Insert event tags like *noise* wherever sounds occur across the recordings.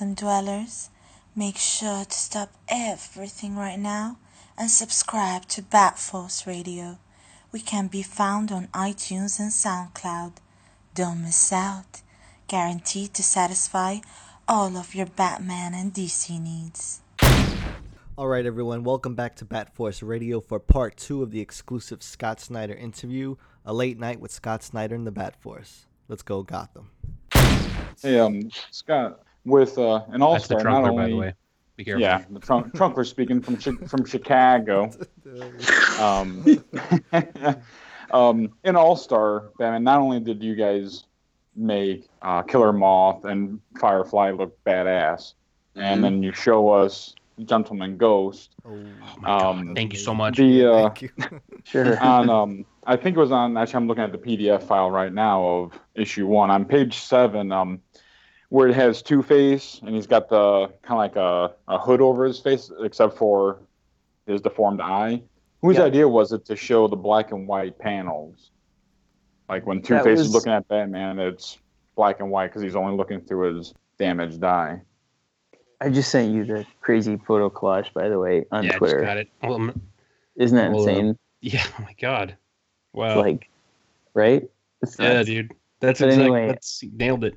Gotham dwellers, make sure to stop everything right now and subscribe to Bat Force Radio. We can be found on iTunes and SoundCloud. Don't miss out. Guaranteed to satisfy all of your Batman and DC needs. All right, everyone, welcome back to Bat Force Radio for part two of the exclusive Scott Snyder interview, a late night with Scott Snyder and the Bat Force. Let's go, Gotham. Hey, um, Scott, with uh, an all That's the star, not trunkler, only by the way. Be careful. yeah, the trunk trunkler speaking from Chi- from Chicago. *laughs* Um, *laughs* um, in All Star, Batman. Not only did you guys make uh, Killer Moth and Firefly look badass, and then you show us Gentleman Ghost. Oh, Um, Thank you so much. the uh, thank you. *laughs* Sure. on um I think it was on actually I'm looking at the PDF file right now of issue one on page seven um where it has Two Face and he's got the kind of like a, a hood over his face except for his deformed eye. Whose Yeah. idea was it to show the black and white panels? Like when Two That Face was- is looking at Batman, it's black and white because he's only looking through his damaged eye. I just sent you the crazy photo collage, by the way, on yeah, I just Twitter. got it. Well, Isn't that Well, uh, insane? yeah. *laughs* Oh my god. Wow. like, right? It's yeah, nuts. dude. That's But exactly. anyway- That's nailed it.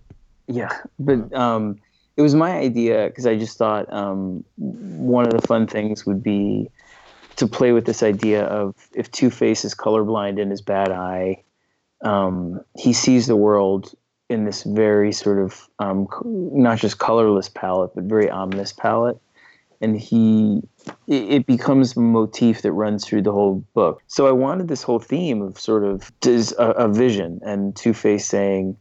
Yeah, but um, it was my idea because I just thought um, one of the fun things would be to play with this idea of if Two Face is colorblind in his bad eye, um, he sees the world in this very sort of um, not just colorless palette, but very ominous palette, and he it, becomes a motif that runs through the whole book. So I wanted this whole theme of sort of does a, a vision and Two Face saying.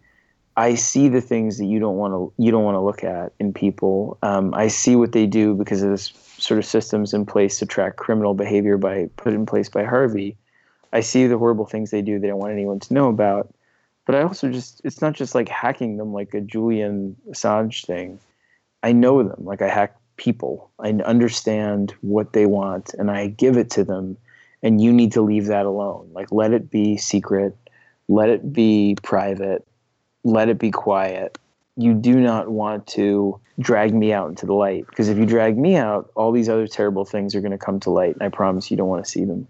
I see the things that you don't want to you don't want to look at in people. Um, I see what they do because of this sort of systems in place to track criminal behavior by put in place by Harvey. I see the horrible things they do. They don't want anyone to know about. But I also just it's not just like hacking them like a Julian Assange thing. I know them like I hack people. I understand what they want and I give it to them. And you need to leave that alone. Like let it be secret. Let it be private let it be quiet. You do not want to drag me out into the light because if you drag me out, all these other terrible things are going to come to light, and I promise you don't want to see them.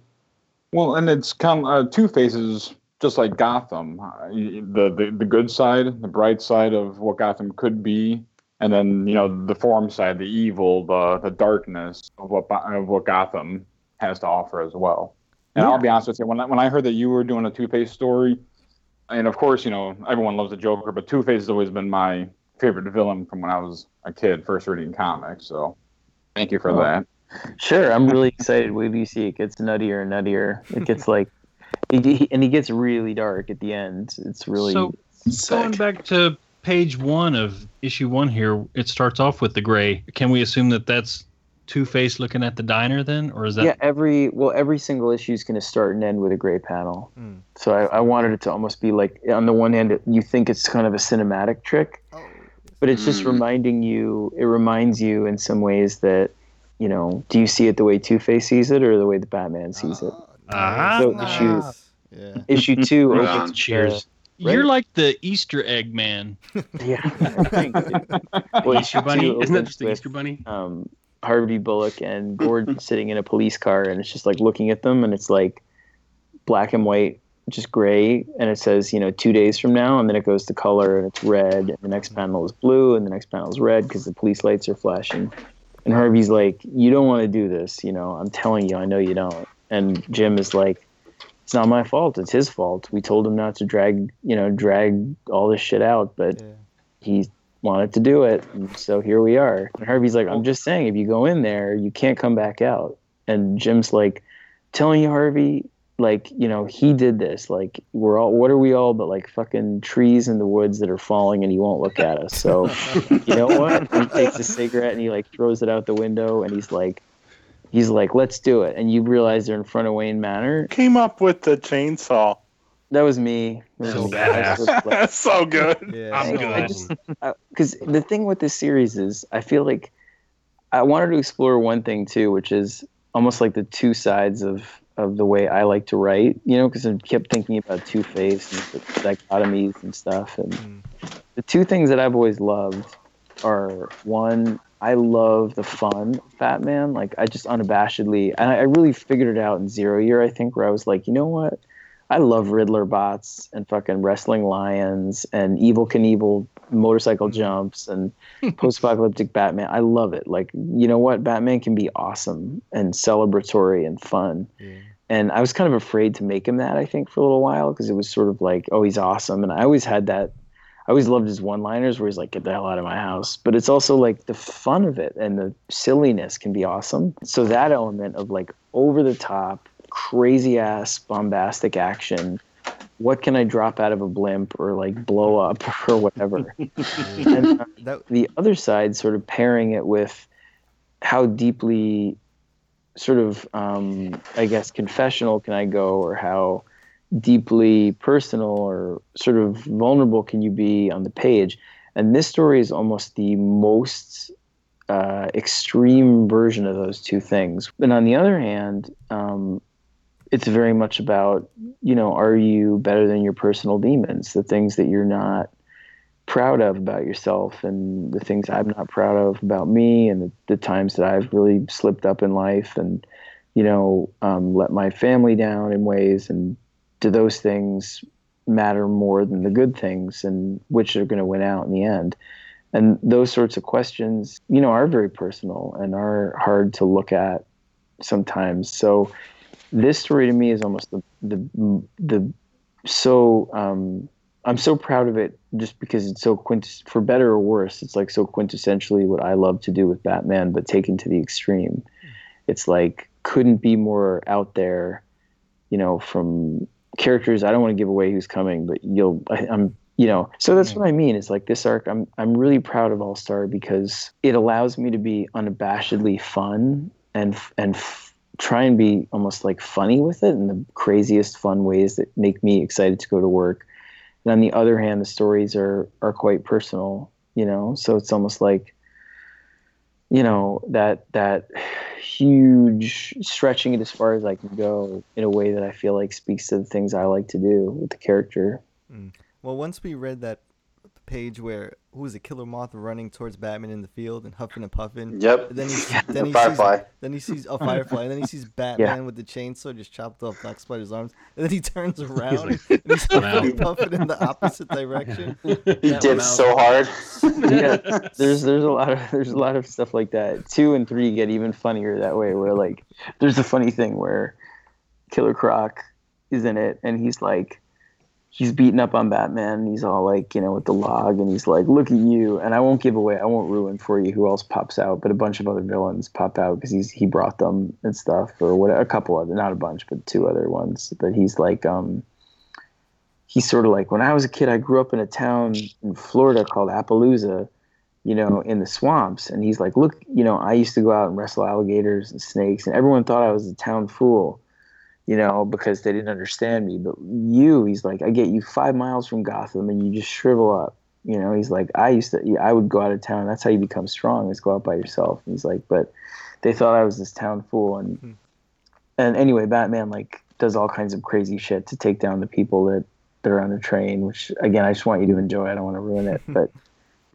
Well, and it's come uh, Two Faces, just like Gotham, uh, the, the the good side, the bright side of what Gotham could be, and then you know the form side, the evil, the the darkness of what of what Gotham has to offer as well. And I'll be honest with you, when I, when I heard that you were doing a Two Face story, and of course you know everyone loves the Joker, but Two Face has always been my favorite villain from when I was a kid, first reading comics. So, thank you for Oh. that. Sure, I'm really excited. Wait till you see it gets nuttier and nuttier. It gets like, *laughs* he, he- and he gets really dark at the end. It's really So, Going back to page one of issue one here, it starts off with the gray. Can we assume that that's Two Face looking at the diner then, or is that? yeah, every well, every single issue is going to start and end with a gray panel. Hmm. So I, I wanted it to almost be like, on the one hand, you think it's kind of a cinematic trick, Oh, but it's just Mm. reminding you. It reminds you in some ways that, you know, do you see it the way Two Face sees it or the way the Batman sees it? Ah. So nice. issue Yeah. issue *laughs* two opens on. with Cheers. Right. You're like the Easter egg man. *laughs* yeah. Thanks, *laughs* dude. Well, Easter Bunny. Isn't that just the with, Easter Bunny? Um, Harvey Bullock and Gordon *laughs* sitting in a police car, and it's just like looking at them, and it's like black and white, just gray, and it says, you know, two days from now, and then it goes to color, and it's red, and the next mm. panel is blue, and the next panel is red because the police lights are flashing. And Harvey's like, you don't want to do this, you know, I'm telling you, I know you don't. And Jim is like, it's not my fault. It's his fault. We told him not to drag, you know, drag all this shit out, but Yeah. he wanted to do it. And so here we are. And Harvey's like, I'm just saying, if you go in there, you can't come back out. And Jim's like, telling you, Harvey, like, you know, he did this. Like, we're all, what are we all but like fucking trees in the woods that are falling and he won't look at us. So, *laughs* you know what? And he takes a cigarette and he like throws it out the window and he's like, he's like, let's do it. And you realize they're in front of Wayne Manor. Came up with the chainsaw. That was me. That was So me. I badass. like, *laughs* That's so good. Yeah. I'm good. just because the thing with this series is I feel like I wanted to explore one thing too, which is almost like the two sides of of the way I like to write. You know, because I kept thinking about Two Face and dichotomies and stuff. And Mm. the two things that I've always loved are one. I love the fun of Batman. Like I just unabashedly, and I, I really figured it out in Zero Year. I think where I was like, you know what? I love Riddler bots and fucking wrestling lions and Evel Knievel motorcycle mm-hmm. jumps and *laughs* post-apocalyptic Batman. I love it. Like, you know what? Batman can be awesome and celebratory and fun. Yeah. And I was kind of afraid to make him that, I think, for a little while because it was sort of like, oh, he's awesome. And I always had that. I always loved his one-liners where he's like, "Get the hell out of my house." But it's also like the fun of it and the silliness can be awesome. So that element of like over the top, crazy ass, bombastic action. What can I drop out of a blimp or like blow up *laughs* or whatever? and uh, *laughs* That the other side sort of pairing it with how deeply sort of um, i guess confessional can i go or how deeply personal or sort of vulnerable can you be on the page and this story is almost the most uh, extreme version of those two things and on the other hand um, it's very much about you know are you better than your personal demons? The things that you're not proud of about yourself and the things I'm not proud of about me and the, the times that I've really slipped up in life and you know um, let my family down in ways. And do those things matter more than the good things and which are going to win out in the end? And those sorts of questions you know are very personal and are hard to look at sometimes. So this story to me is almost the the the so um, I'm so proud of it just because it's so quint for better or worse. It's like so quintessentially what I love to do with Batman, but taken to the extreme. It's like couldn't be more out there, you know, from characters. I don't want to give away who's coming, but you'll. I, I'm. You know, so that's what I mean. It's like this arc. I'm I'm really proud of All Star because it allows me to be unabashedly fun and and try and be almost like funny with it in the craziest fun ways that make me excited to go to work. And on the other hand, the stories are are quite personal, you know. So it's almost like, you know, that that huge stretching it as far as I can go in a way that I feel like speaks to the things I like to do with the character. Mm. Well, once we read that page where who is a Killer Moth running towards Batman in the field and huffing and puffing. Yep. Then he *laughs* Yeah. then he Firefly. sees then he sees a *laughs* firefly, and then he sees Batman with the chainsaw just chopped off Black Spider's arms, and then he turns *laughs* around and he's "I'm out." huffing and puffing in the opposite direction. He That did so hard. yeah, there's there's a lot of there's a lot of stuff like that. Two and three get even funnier that way. Where like there's a funny thing where Killer Croc is in it, and he's like he's beating up on Batman. He's all like you know with the log, and he's like, "Look at you!" And I won't give away, I won't ruin for you who else pops out, but a bunch of other villains pop out because he's he brought them and stuff, or what a couple other, not a bunch, but two other ones. But he's like um he's sort of like when I was a kid, I grew up in a town in Florida called Appaloosa, you know, in the swamps. And he's like, look, you know, I used to go out and wrestle alligators and snakes, and everyone thought I was a town fool, you know, because they didn't understand me. But you, he's like, I get you five miles from Gotham, and you just shrivel up. You know, he's like, I used to, I would go out of town. That's how you become strong is go out by yourself. And he's like, but they thought I was this town fool. And hmm. and anyway, Batman like does all kinds of crazy shit to take down the people that that are on the train. Which again, I just want you to enjoy. I don't want to ruin it. *laughs* But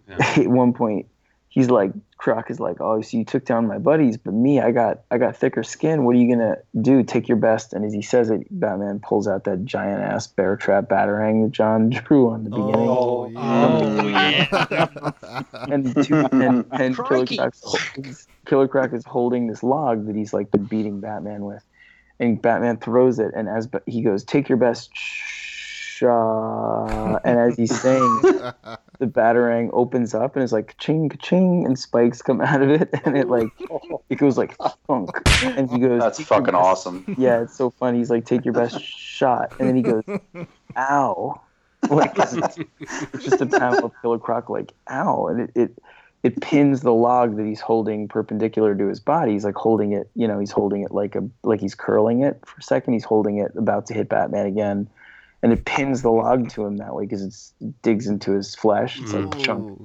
*laughs* at one point, he's like, Croc is like, oh, so you took down my buddies, but me, I got I got thicker skin. What are you gonna do? Take your best. And as he says it, Batman pulls out that giant ass bear trap batarang that John *laughs* drew on the beginning. Oh, oh yeah. Oh, *laughs* and two, and, and Killer Crikey. Croc's, Killer Croc is holding this log that he's like been beating Batman with, and Batman throws it, and as he goes, "Take your best shot," and as he's saying, *laughs* the batarang opens up and it's like ching ching, and spikes come out of it, and it like *laughs* it goes like funk, and he goes, That's fucking best-" awesome. *laughs* Yeah, it's so funny. He's like, "Take your best shot," and then he goes, "Ow." Like 'cause it's, it's just a panel of Killer Croc, like "ow," and it, it it pins the log that he's holding perpendicular to his body. He's like holding it, you know, he's holding it like a like he's curling it for a second. He's holding it, about to hit Batman again, and it pins the log to him that way because it digs into his flesh. It's like a chunk.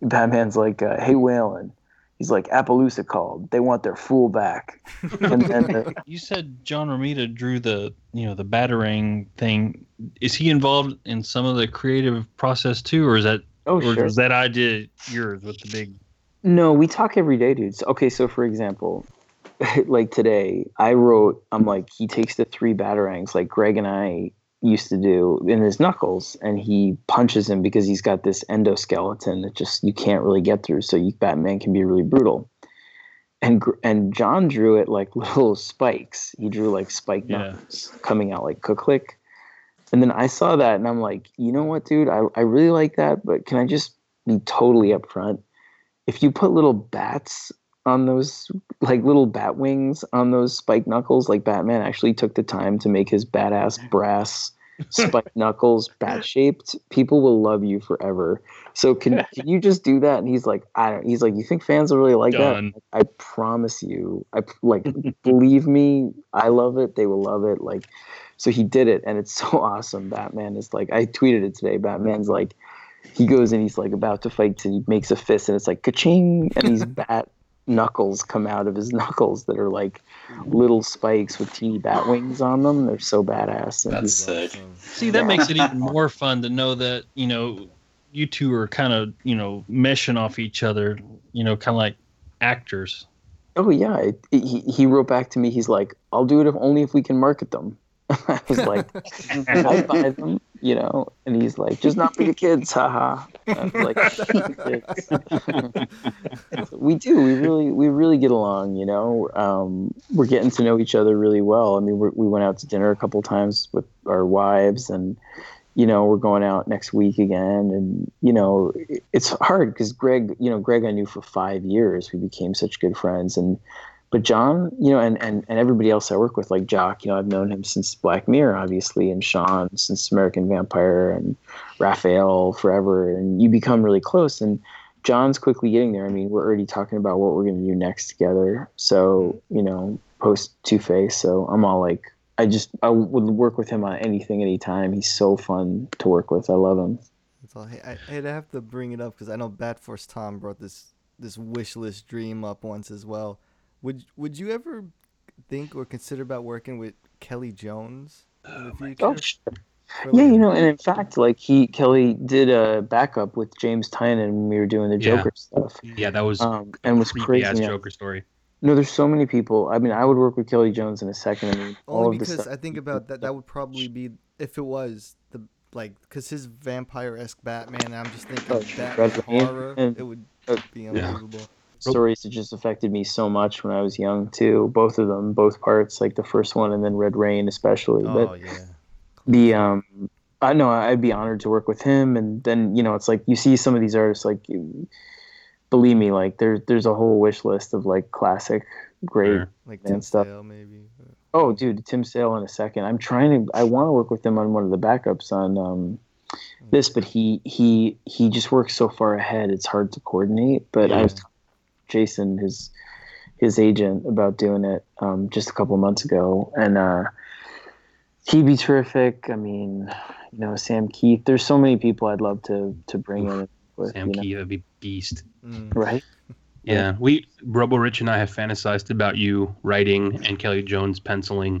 Batman's like, uh, "Hey, Waylon." He's like, "Appaloosa called. They want their fool back." *laughs* and then uh, You said John Romita drew the you know the batarang thing. Is he involved in some of the creative process too, or is that Oh, or sure. was that idea yours with the big? No, we talk every day, dude. So, okay, so for example, *laughs* like today, I wrote, I'm like, he takes the three batarangs, like Greg and I used to do in his knuckles, and he punches him because he's got this endoskeleton that just you can't really get through. So you, Batman can be really brutal. And and John drew it like *laughs* little spikes. He drew like spike Yeah. knuckles coming out like cook click. And then I saw that, and I'm like, you know what, dude? I, I really like that, but can I just be totally upfront? if you put little bats on those like little bat wings on those spike knuckles like batman actually took the time to make his badass brass *laughs* spike knuckles bat shaped people will love you forever. So can, *laughs* can you just do that? And he's like i don't he's like you think fans will really like Done. that i promise you. I like *laughs* believe me i love it. They will love it. Like so he did it and it's so awesome. Batman is like i tweeted it today batman's like he goes and he's like about to fight and he makes a fist and it's like ka-ching and he's bat knuckles come out of his *laughs* knuckles that are like mm-hmm. little spikes with teeny bat wings on them. They're so badass. And That's he's- sick. See, that makes it even more fun to know that you know you two are kind of you know meshing off each other. You know, kind of like actors. oh yeah. It, he, he wrote back to me. He's like i'll do it if only if we can market them. *laughs* I was like i buy them you know? And he's like just not for the kids haha. I was like *laughs* *laughs* we do we really we really get along you know? Um, we're getting to know each other really well. I mean we're, we went out to dinner a couple times with our wives and you know we're going out next week again. And you know it's hard because greg you know greg i knew for five years. We became such good friends. And but john you know and, and and everybody else i work with like jock you know i've known him since black mirror obviously and sean since american vampire and raphael forever and you become really close and john's quickly getting there i mean we're already talking about what we're going to do next together so you know post two face so i'm all like i just i would work with him on anything anytime he's so fun to work with i love him That's all. Hey, I, I'd have to bring it up because I know Bat Force Tom brought this this wish list dream up once as well. Would Would you ever think or consider about working with Kelly Jones in the oh future? oh sure. For, Yeah, you know, and in fact, like he Kelly did a backup with James Tynion when we were doing the Yeah. Joker stuff, Yeah, that was um, and was crazy. ass yeah. Joker story. No, there's so many people. I mean, I would work with Kelly Jones in a second. I mean, all Only of because stuff. I think about that. That would probably be if it was the like because his vampire esque Batman. I'm just thinking Oh, that Red Rain horror. and- It would uh, be unbelievable. stories that just affected me so much when I was young too. Both of them, both parts, like the first one and then Red Rain especially. Oh but yeah. The um, I know I'd be honored to work with him. And then you know, it's like you see some of these artists, like you, believe me, like there's there's a whole wish list of like classic, great. Sure. Like and Tim stuff. Sale maybe. Oh, dude, Tim Sale in a second. I'm trying to. I want to work with him on one of the backups on um, this, but he he he just works so far ahead. It's hard to coordinate. But I was Yeah. talking to Jason, his his agent, about doing it um, just a couple months ago, and uh, he'd be terrific. I mean, you know, Sam Kieth. There's so many people I'd love to to bring in with. Sam you know, Kieth would be beast. Mm. right? *laughs* Yeah, we Robo Rich and I have fantasized about you writing and Kelly Jones penciling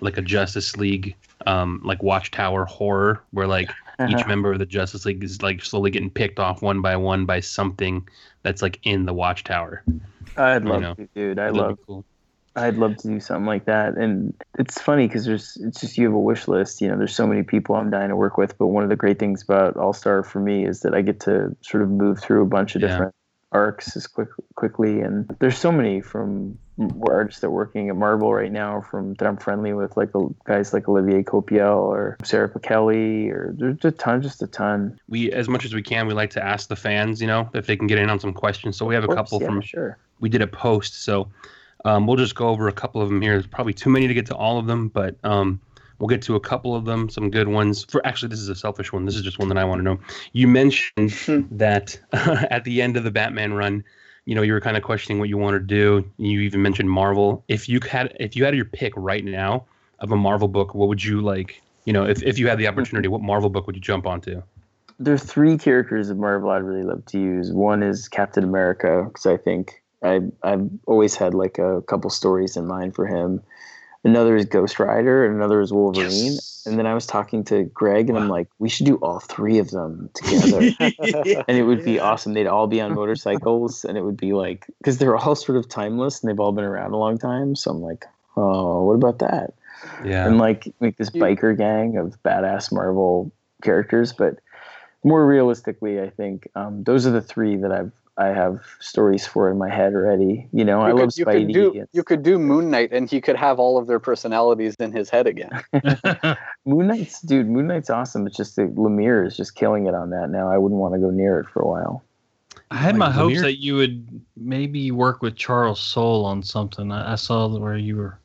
like a Justice League, um, like Watchtower horror, where like each *laughs* member of the Justice League is like slowly getting picked off one by one by something that's like in the Watchtower. I'd you love know, to, dude. I That'd be love cool. I'd love to do something like that. And it's funny because there's it's just you have a wish list. You know, there's so many people I'm dying to work with. But one of the great things about All Star for me is that I get to sort of move through a bunch of Yeah. different arcs as quick quickly. And there's so many from artists that are working at Marvel right now from that I'm friendly with, like uh, guys like Olivier Coipel or Sara Pichelli, or there's a ton, just a ton. We, as much as we can, we like to ask the fans, you know, if they can get in on some questions. So we have a course, couple yeah, from. sure. We did a post, so um, we'll just go over a couple of them here. There's probably too many to get to all of them, but um, we'll get to a couple of them, some good ones. For actually, this is a selfish one. This is just one that I want to know. You mentioned that *laughs* at the end of the Batman run, you know, you were kind of questioning what you want to do. You even mentioned Marvel. If you had, if you had your pick right now of a Marvel book, what would you like? You know, if if you had the opportunity, what Marvel book would you jump onto? There are three characters of Marvel I'd really love to use. One is Captain America because I think I I've always had like a couple stories in mind for him. Another is Ghost Rider, and another is Wolverine. Yes. And then I was talking to Greg, and I'm like, we should do all three of them together, *laughs* and it would be awesome. They'd all be on motorcycles, and it would be like because they're all sort of timeless, and they've all been around a long time. So I'm like, oh, what about that? Yeah. And like make this biker gang of badass Marvel characters, but more realistically, I think um, those are the three that I've I have stories for in my head already. You know, I You love could, you Spidey. could do and- you could do Moon Knight, and he could have all of their personalities in his head again. *laughs* Moon Knight's dude. Moon Knight's awesome. It's just that Lemire is just killing it on that now. I wouldn't want to go near it for a while. I had my Like hopes Lemire? that you would maybe work with Charles Soule on something. I, I saw where you were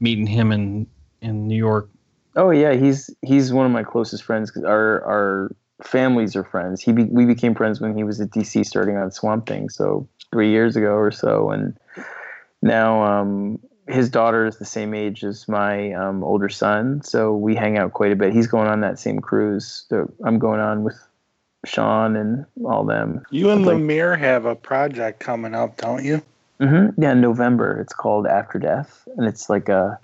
meeting him in in New York. Oh yeah, he's he's one of my closest friends. Cause our our families are friends. He be, we became friends when he was at DC starting on Swamp Thing, so three years ago or so, and now um, his daughter is the same age as my um, older son, so we hang out quite a bit. He's going on that same cruise that I'm going on with Sean and all them. You and Like- Lemire have a project coming up, don't you? Mm-hmm. Yeah, in November. It's called After Death, and it's like a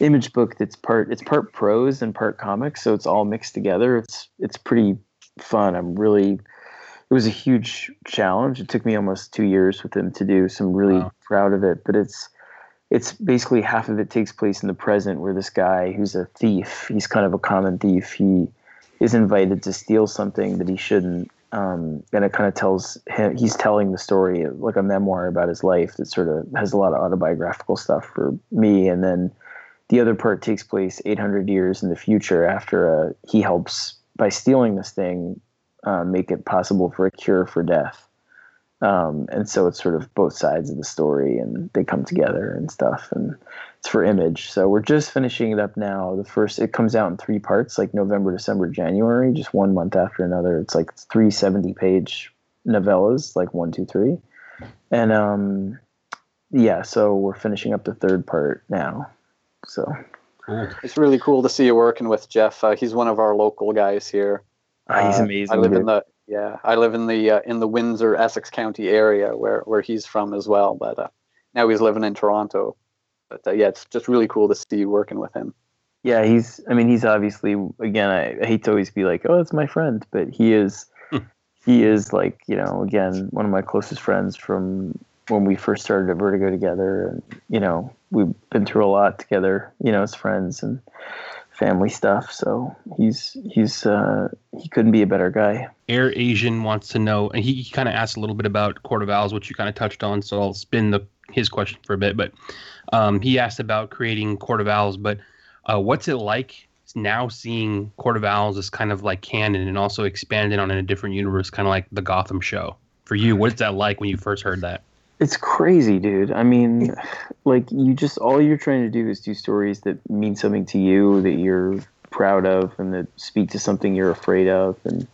image book that's part it's part prose and part comics, so it's all mixed together. It's it's pretty fun. I'm really it was a huge challenge. It took me almost two years with him to do. So I'm really Wow. proud of it. But it's it's basically half of it takes place in the present, where this guy who's a thief, he's kind of a common thief. He is invited to steal something that he shouldn't. Um, and it kind of tells him he's telling the story like a memoir about his life that sort of has a lot of autobiographical stuff for me. And then the other part takes place 800 years in the future after uh, he helps by stealing this thing uh, make it possible for a cure for death. Um, and so it's sort of both sides of the story and they come together and stuff. And it's for Image. So we're just finishing it up now. The first, it comes out in three parts, like November, December, January, just one month after another. It's like 370 page novellas, like one, two, three. And um, yeah, so we're finishing up the third part now. So Cool. It's really cool to see you working with Jeff. Uh, he's one of our local guys here. ah, he's Uh, amazing. I live dude. in the yeah, I live in the uh, in the Windsor Essex County area where where he's from as well. But uh, now he's living in Toronto. But uh, yeah, it's just really cool to see you working with him. Yeah, he's. I mean, he's obviously. Again, I, I hate to always be like, "Oh, it's my friend," but he is. he is like you know, again, one of my closest friends from when we first started at Vertigo together, and you know, we've been through a lot together. You know, as friends and family stuff. So he's he's uh, he couldn't be a better guy. Air Asian wants to know, and he, he kind of asked a little bit about Court of Owls, which you kind of touched on. So I'll spin the his question for a bit. But um, he asked about creating Court of Owls, but uh, what's it like now seeing Court of Owls as kind of like canon and also expanded on in a different universe, kind of like the Gotham show? For you, what's that like when you first heard that? It's crazy, dude. I mean, *sighs* like you just all you're trying to do is do stories that mean something to you that you're proud of and that speak to something you're afraid of and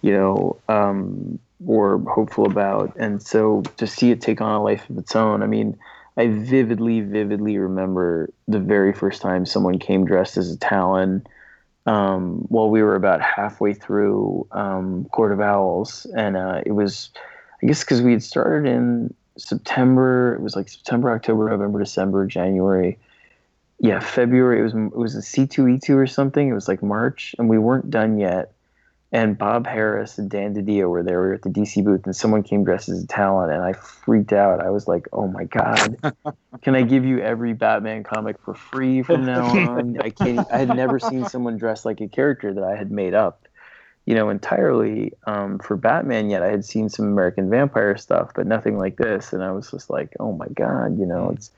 you know um, or hopeful about. And so to see it take on a life of its own, I mean, I vividly, vividly remember the very first time someone came dressed as a Talon. Um, while we were about halfway through um, Court of Owls, and uh, it was, I guess, because we had started in September. It was like September, October, November, December, January. Yeah, February. It was it was a C two E two or something. It was like March, and we weren't done yet. And Bob Harras and Dan DiDio were there. We were at the DC booth, and someone came dressed as a Talon, and I freaked out. I was like, "Oh my god, *laughs* can I give you every Batman comic for free from now on?" I can't. I had never seen someone dressed like a character that I had made up you know, entirely um, for Batman yet. I had seen some American Vampire stuff, but nothing like this, and I was just like, oh my god, you know, it's.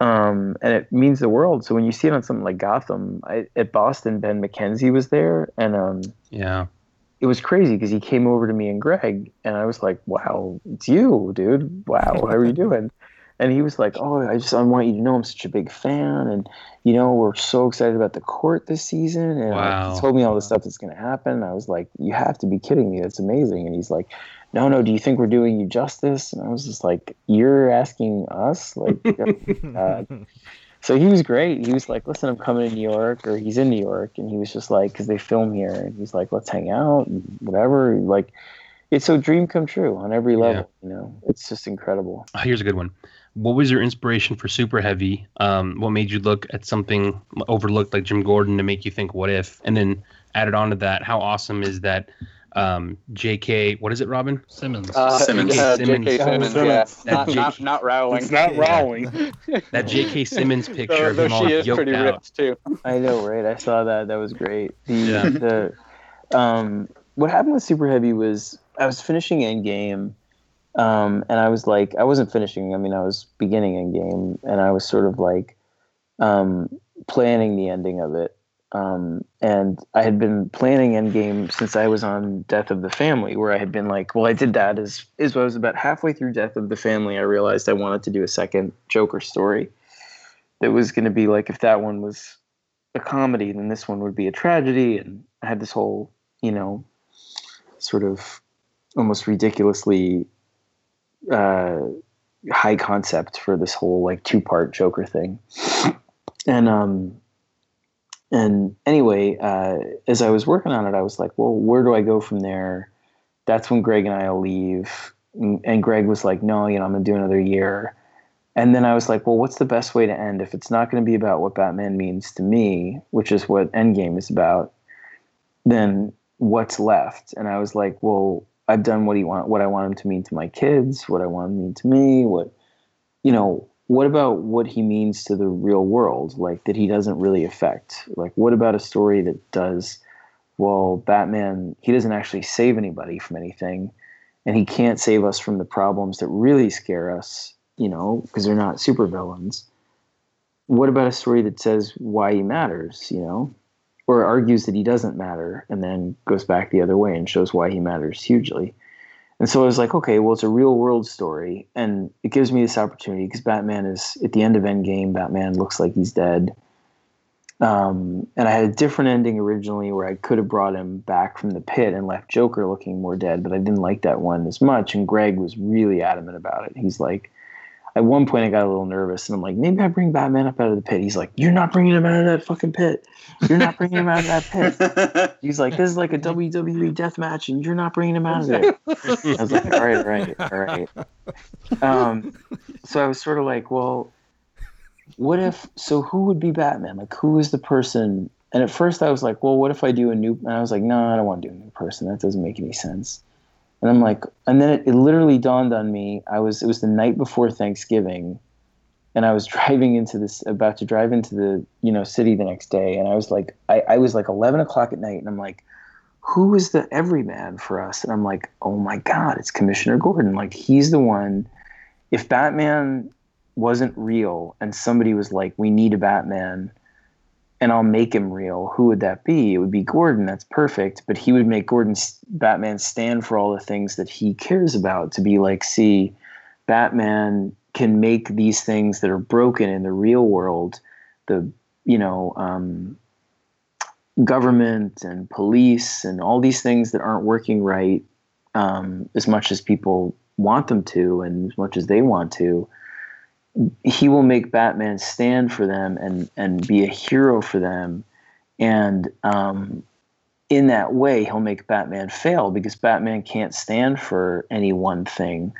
Um, and it means the world. So when you see it on something like Gotham, I, at Boston, Ben McKenzie was there, and um, Yeah. it was crazy because he came over to me and Greg, and I was like, "Wow, it's you, dude! Wow, how are you *laughs* doing?" And he was like, "Oh, I just I want you to know I'm such a big fan, and you know we're so excited about the court this season." And like, he told me all the stuff that's going to happen. And I was like, "You have to be kidding me! That's amazing!" And he's like, "No, no, do you think we're doing you justice?" And I was just like, "You're asking us, like." uh, *laughs* so he was great. He was like, "Listen, I'm coming to New York," or he's in New York, and he was just like, "Cause they film here," and he's like, "Let's hang out and whatever." Like, it's a dream come true on every level. You know, it's just incredible. Oh, here's a good one. What was your inspiration for Super Heavy? Um, what made you look at something overlooked like Jim Gordon to make you think, "What if?" And then added on to that, how awesome is that? Um, J.K. What is it, Robin? Simmons. Uh, Simmons. yeah, Simmons. J.K. Simmons, yeah. That Not, J- not, not Rowling. It's not Rowling. *laughs* That J.K. *laughs* Simmons picture Though, of though him all she is pretty out. ripped too. I know, right? I saw that. That was great. The Yeah. the um, what happened with Super Heavy was I was finishing Endgame, um, and I was like, I wasn't finishing. I mean, I was beginning Endgame, and I was sort of like um, planning the ending of it. Um, and I had been planning Endgame since I was on Death of the Family, where I had been like, well, I did that as is I was about halfway through Death of the Family. I realized I wanted to do a second Joker story that was going to be like if that one was a comedy, then this one would be a tragedy. And I had this whole, you know, sort of almost ridiculously uh, high concept for this whole like two part Joker thing. *sniffs* And um, and anyway, uh, as I was working on it, I was like, well, where do I go from there? That's when Greg and I will leave. And Greg was like, no, you know, I'm gonna do another year. And then I was like, well, what's the best way to end? If it's not going to be about what Batman means to me, which is what Endgame is about, then what's left? And I was like, well, I've done what he want, what I want him to mean to my kids, what I want him to mean to me, what, you know, what about what he means to the real world, like that he doesn't really affect? Like, what about a story that does, well, Batman, he doesn't actually save anybody from anything, and he can't save us from the problems that really scare us you know, because they're not supervillains. What about a story that says why he matters, you know, or argues that he doesn't matter and then goes back the other way and shows why he matters hugely? And so I was like, okay, well, it's a real world story, and it gives me this opportunity because Batman is at the end of Endgame. Batman looks like he's dead, um, and I had a different ending originally where I could have brought him back from the pit and left Joker looking more dead, but I didn't like that one as much. And Greg was really adamant about it. He's like, at one point I got a little nervous and I'm like, maybe I bring Batman up out of the pit. He's like, you're not bringing him out of that fucking pit. You're not bringing him out of that pit. *laughs* He's like, this is like a WWE death match and you're not bringing him out of there. I was like, all right, all right, all right. Um, so I was sort of like, well, what if, so who would be Batman? Like, who is the person? And at first I was like, well, what if I do a new, and I was like, no, I don't want to do a new person. That doesn't make any sense. And I'm like, and then it, it literally dawned on me. I was, it was the night before Thanksgiving, and I was *laughs* driving into this, about to drive into the, you know, city the next day, and I was like, I, I was like 11 o'clock at night, and I'm like, who is the everyman for us? And I'm like, oh my god, it's Commissioner Gordon. Like he's the one. If Batman wasn't real, and somebody was like, we need a Batman. And I'll make him real. Who would that be? It would be Gordon. That's perfect. But he would make Gordon Batman stand for all the things that he cares about. To be like, see, Batman can make these things that are broken in the real world, the you know, um, government and police and all these things that aren't working right um, as much as people want them to and as much as they want to. He will make Batman stand for them and and be a hero for them, and um, in that way, he'll make Batman fail because Batman can't stand for any one thing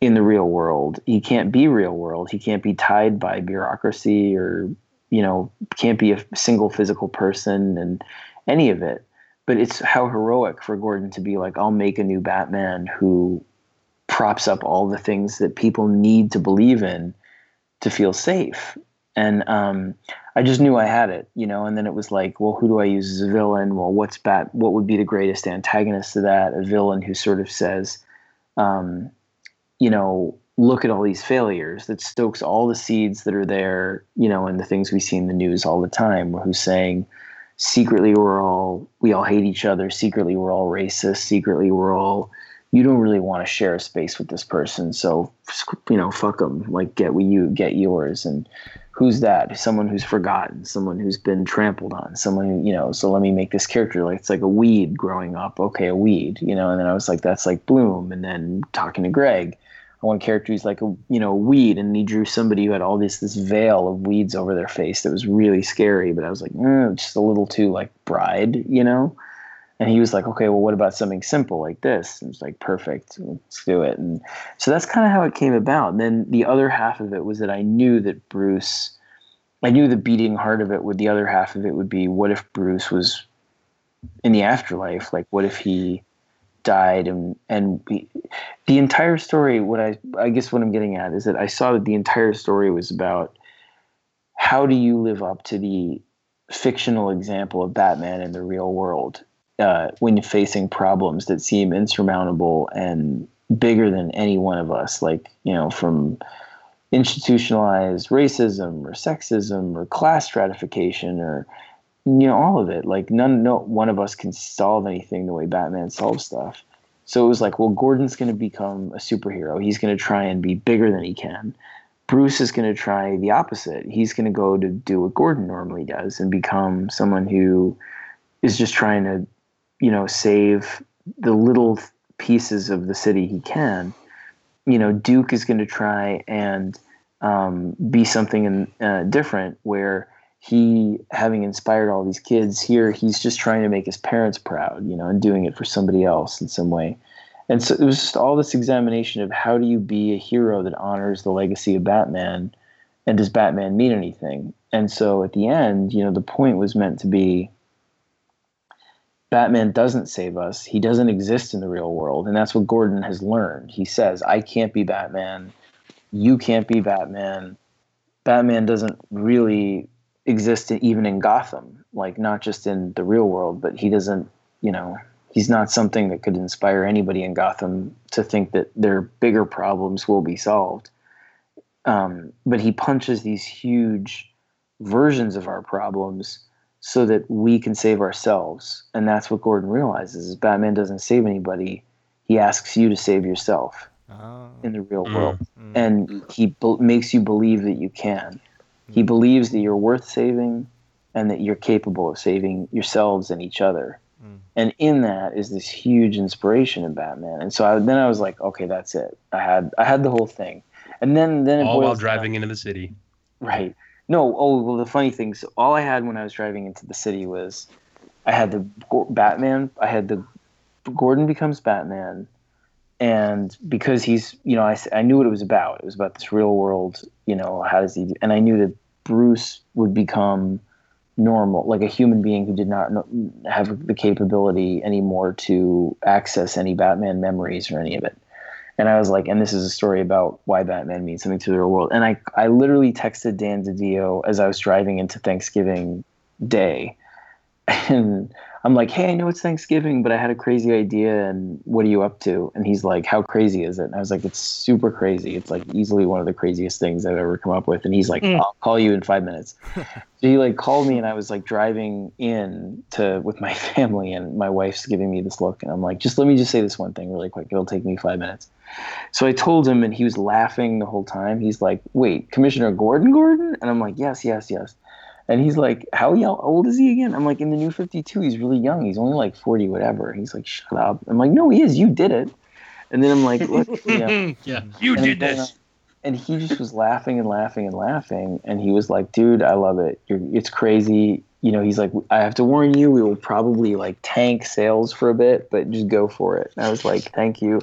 in the real world. He can't be real world. He can't be tied by bureaucracy or, you know, can't be a single physical person and any of it. But it's how heroic for Gordon to be like, I'll make a new Batman who props up all the things that people need to believe in to feel safe. and um, I just knew I had it, you know. And then it was like, well, who do I use as a villain? Well, what's Bat? What would be the greatest antagonist to that? A villain who sort of says, um, you know, look at all these failures that stokes all the seeds that are there, you know, and the things we see in the news all the time, who's saying secretly we're all we all hate each other, secretly we're all racist, secretly we're all you don't really want to share a space with this person, so you know, fuck them, like get what you get yours and who's that? Someone who's forgotten, someone who's been trampled on, someone you know, so let me make this character like it's like a weed growing up. Okay, a weed, you know, and then I was like, that's like Bloom. And then talking to Greg, one character who's like a you know a weed, and he drew somebody who had all this this veil of weeds over their face that was really scary. But I was like, mm, just a little too like bride, you know. And he was like, okay, well, what about something simple like this? And it's like, perfect, let's do it. And so that's kind of how it came about. And then the other half of it was that I knew that Bruce, I knew the beating heart of it. Would the other half of it would be, what if Bruce was in the afterlife? Like, what if he died and and we, the entire story what i i guess what i'm getting at is that i saw that the entire story was about how do you live up to the fictional example of batman in the real world uh, when you're facing problems that seem insurmountable and bigger than any one of us like you know from institutionalized racism or sexism or class stratification or you know all of it. Like none no one of us can solve anything the way batman solves stuff. So it was like well gordon's going to become a superhero. He's going to try and be bigger than he can. Bruce is going to try the opposite. He's going to go to do what gordon normally does and become someone who is just trying to you know save the little pieces of the city he can you know duke is going to try and um, be something in, uh, different where he having inspired all these kids here he's just trying to make his parents proud you know and doing it for somebody else in some way. And so it was just all this examination of how do you be a hero that honors the legacy of batman and does batman mean anything? And so at the end you know the point was meant to be batman doesn't save us he doesn't exist in the real world and that's what gordon has learned. He says i can't be batman. You can't be batman. Batman doesn't really exist even in Gotham, like not just in the real world, but he doesn't, you know, he's not something that could inspire anybody in Gotham to think that their bigger problems will be solved. Um, but he punches these huge versions of our problems so that we can save ourselves. And that's what Gordon realizes is Batman doesn't save anybody. He asks you to save yourself oh. in the real mm. world. Mm. And he be- makes you believe that you can. He believes that you're worth saving and that you're capable of saving yourselves and each other. Mm. And in that is this huge inspiration in Batman. And so I, then I was like, okay, that's it. I had I had the whole thing. And then then all while driving down. into the city. Right. No. Oh well, the funny thing. So all I had when I was driving into the city was I had the Batman. I had the Gordon becomes Batman and because he's you know I, I knew what it was about it was about this real world you know how does he and i knew that bruce would become normal like a human being who did not have the capability anymore to access any batman memories or any of it and i was like and this is a story about why batman means something to the real world. And i i literally texted dan didio as i was driving into thanksgiving day. *laughs* And I'm like, hey, I know it's Thanksgiving, but I had a crazy idea, and what are you up to? And he's like, how crazy is it? And I was like, it's super crazy. It's like easily one of the craziest things I've ever come up with. And he's like, mm. I'll call you in five minutes. *laughs* so he like called me, and I was like driving in to with my *laughs* family, and my wife's giving me this look, and I'm like, just let me just say this one thing really quick. It'll take me five minutes. So I told him, and he was laughing the whole time. He's like, wait, Commissioner Gordon Gordon? And I'm like, yes, yes, yes. And he's like, how old is he again? I'm like, in the new 52, he's really young. He's only like 40, whatever. He's like, shut up. I'm like, no, he is. You did it. And then I'm like, *laughs* look, you know, *laughs* yeah, *laughs* you did this. Uh, and he just was laughing and laughing and laughing. And he was like, dude, I love it. You're, it's crazy. You know, he's like, I have to warn you, we will probably like tank sales for a bit, but just go for it. And I was like, thank you.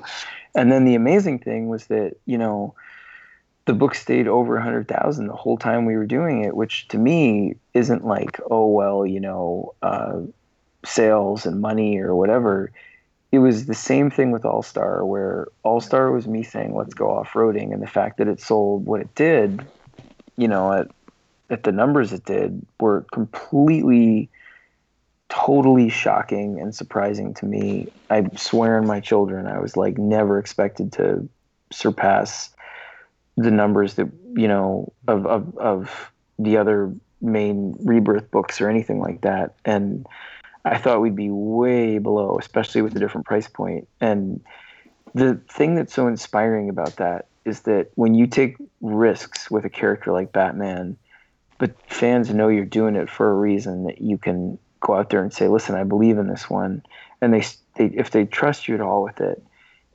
And then the amazing thing was that, you know, the book stayed over 100,000 the whole time we were doing it, which to me isn't like, oh, well, you know, uh, sales and money or whatever. It was the same thing with All Star, where All Star was me saying, let's go off roading. And the fact that it sold what it did, you know, at at the numbers it did were completely totally shocking and surprising to me. I swear on my children, I was like never expected to surpass the numbers that you know of of, of the other main rebirth books or anything like that. And I thought we'd be way below, especially with a different price point. And the thing that's so inspiring about that is that when you take risks with a character like Batman, but fans know you're doing it for a reason that you can go out there and say, "Listen, I believe in this one," and they, they if they trust you at all with it,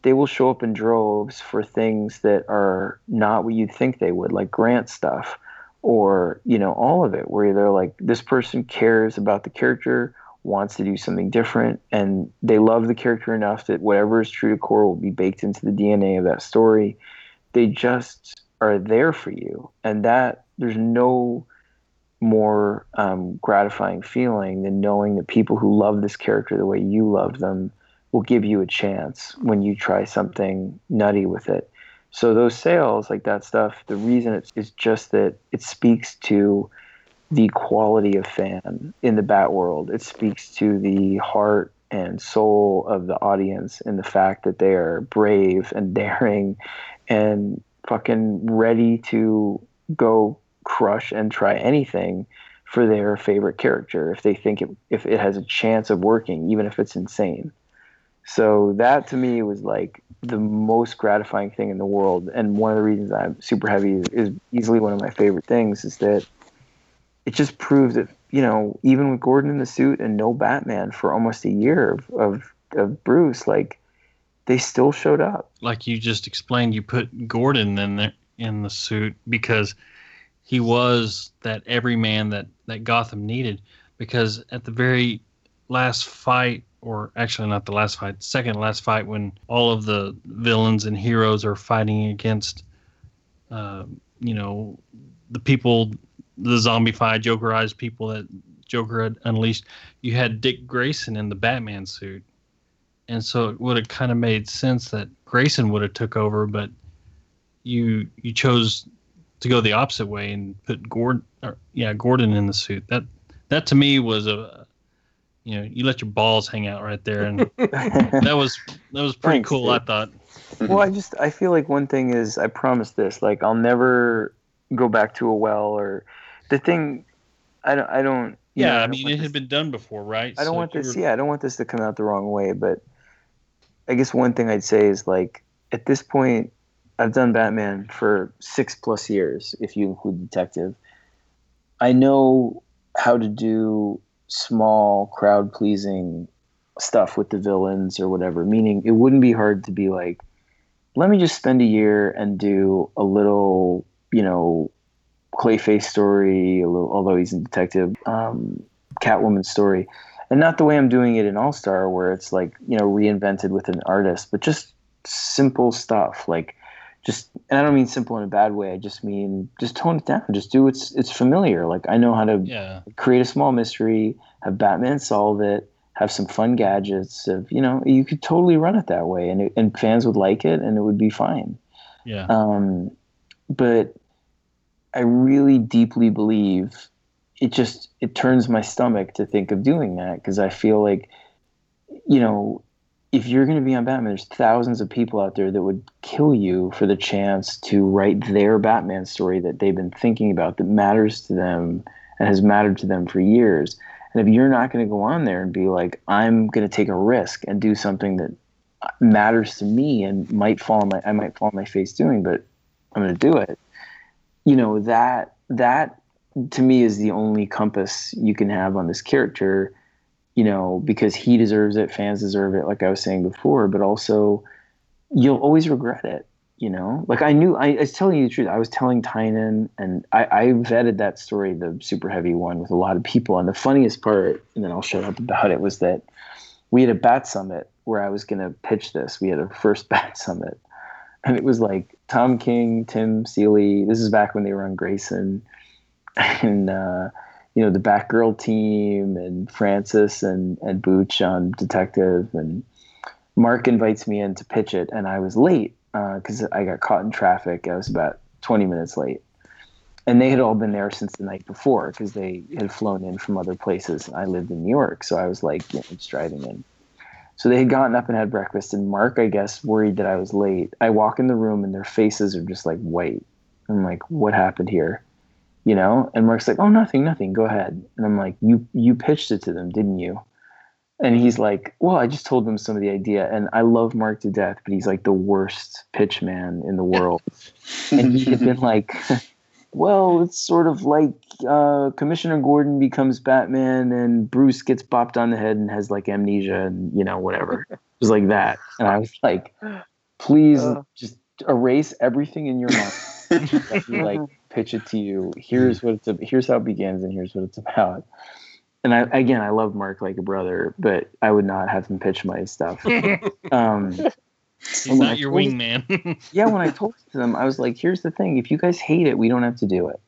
they will show up in droves for things that are not what you'd think they would, like grant stuff, or you know all of it, where they're like, this person cares about the character, wants to do something different, and they love the character enough that whatever is true to core will be baked into the DNA of that story. They just are there for you, and that there's no more um, gratifying feeling than knowing that people who love this character the way you love them will give you a chance when you try something nutty with it. So those sales, like that stuff, the reason it's is just that it speaks to the quality of fan in the Bat world. It speaks to the heart and soul of the audience and the fact that they are brave and *laughs* daring and fucking ready to go crush and try anything for their favorite character if they think it, if it has a chance of working, even if it's insane. So that to me was like the most gratifying thing in the world, and one of the reasons I'm super heavy is, is easily one of my favorite things is that it just proves that you know even with Gordon in the suit and no Batman for almost a year of of, of Bruce, like they still showed up. Like you just explained, you put Gordon in there in the suit because he was that everyman that that Gotham needed. Because at the very last fight, or actually not the last fight, second last fight, when all of the villains and heroes are fighting against, uh, you know, the people, the zombified, Jokerized people that Joker had unleashed, you had Dick Grayson in the Batman suit, and so it would have kind of made sense that Grayson would have took over, but you you chose to go the opposite way and put Gordon, or, yeah, Gordon in the suit. That that to me was a, you know, you let your balls hang out right there, and *laughs* that was that was pretty Thanks, cool. dude. I thought. well, I just I feel like one thing is I promise this, like I'll never go back to a well or the thing. I don't. I don't. you know, Yeah, I don't mean, it had been done before, right? I don't So want this. were- Yeah, I don't want this to come out the wrong way. But I guess one thing I'd say is like at this point, I've done Batman for six plus years, if you include Detective. I know how to do small, crowd pleasing stuff with the villains or whatever. Meaning, it wouldn't be hard to be like, let me just spend a year and do a little, you know, Clayface story, little, although he's a detective, um, Catwoman story, and not the way I'm doing it in All Star, where it's like you know reinvented with an artist, but just simple stuff like just and I don't mean simple in a bad way. I just mean just tone it down. Just do what's it's familiar. Like I know how to Yeah. create a small mystery, have Batman solve it, have some fun gadgets. Of you know, you could totally run it that way, and it, and fans would like it, and it would be fine. Yeah. Um, but I really deeply believe it just it turns my stomach to think of doing that because I feel like you know if you're going to be on Batman, there's thousands of people out there that would kill you for the chance to write their Batman story that they've been thinking about that matters to them and has mattered to them for years. And if you're not going to go on there and be like, I'm going to take a risk and do something that matters to me and might fall on my I might fall on my face doing, but I'm going to do it. You know that that to me is the only compass you can have on this character. You know because he deserves it, fans deserve it, like I was saying before, but also you'll always regret it. You know, like I knew I, I was telling you the truth. I was telling Tynion, and I, I vetted that story, the super heavy one, with a lot of people. And the funniest part, and then I'll shut up about it, was that we had a bat summit where I was going to pitch this. We had a first *laughs* bat summit, and it was like Tom King, Tim Seeley. This is back when they were on Grayson, *laughs* and uh, you know the Batgirl team, and Francis and and Booch on Detective, and Mark invites me in to pitch it, and I was late uh, because I got caught in traffic. I was about 20 minutes late. and they had all been there since the night before because they had flown in from other places. I lived in New York, so I was like, you know, just driving in. So they had gotten up and had breakfast, and Mark, I guess, worried that I was late. I walk in the room, and their faces are just like white. I'm like, what happened here? You know? And Mark's like, oh, nothing, nothing. Go ahead. And I'm like, you you pitched it to them, didn't you? And he's like, well, I just told them some of the idea. And I love Mark to death, but he's like the worst pitch man in the world. and he had been *laughs* like, *laughs* well, it's sort of like uh, Commissioner Gordon becomes Batman and Bruce gets bopped on the head and has like amnesia and, you know, whatever. it was like that. And I was like, please just erase everything in your mind. *laughs* Like pitch it to you. Here's what it's, here's how it begins and here's what it's *laughs* about and I, again, I love Mark like a brother, but I would not have him pitch my stuff. *laughs* um, He's not your wingman. *laughs* yeah, when I told it to them, I was like, "Here's the thing: if you guys hate it, we don't have to do it.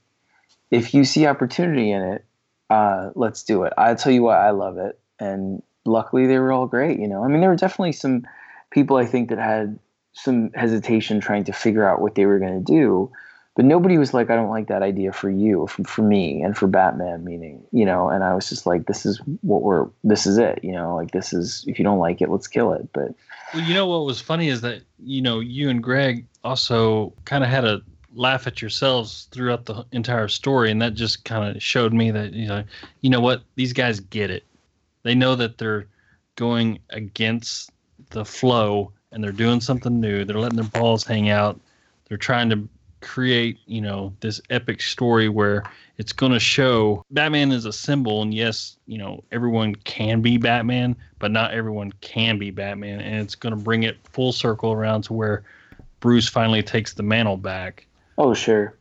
If you see opportunity in it, uh, let's do it. I'll tell you why I love it." And luckily, they were all great. You know, I mean, there were definitely some people I think that had some hesitation trying to figure out what they were going to do but nobody was like, I don't like that idea for you, for, me, and for Batman, meaning, you know, and I was just like, this is what we're, this is it, you know, like this is, if you don't like it, let's kill it. But, well, you know, what was funny is that, you know, you and Greg also kind of had a laugh at yourselves throughout the entire story. And that just kind of showed me that, you know, you know what, these guys get it. They know that they're going against the flow and they're doing something new. They're letting their balls hang out. They're trying to create, you know, this epic story where it's going to show Batman is a symbol. And yes, you know, everyone can be Batman, but not everyone can be Batman. And it's going to bring it full circle around to where Bruce finally takes the mantle back. Oh, sure.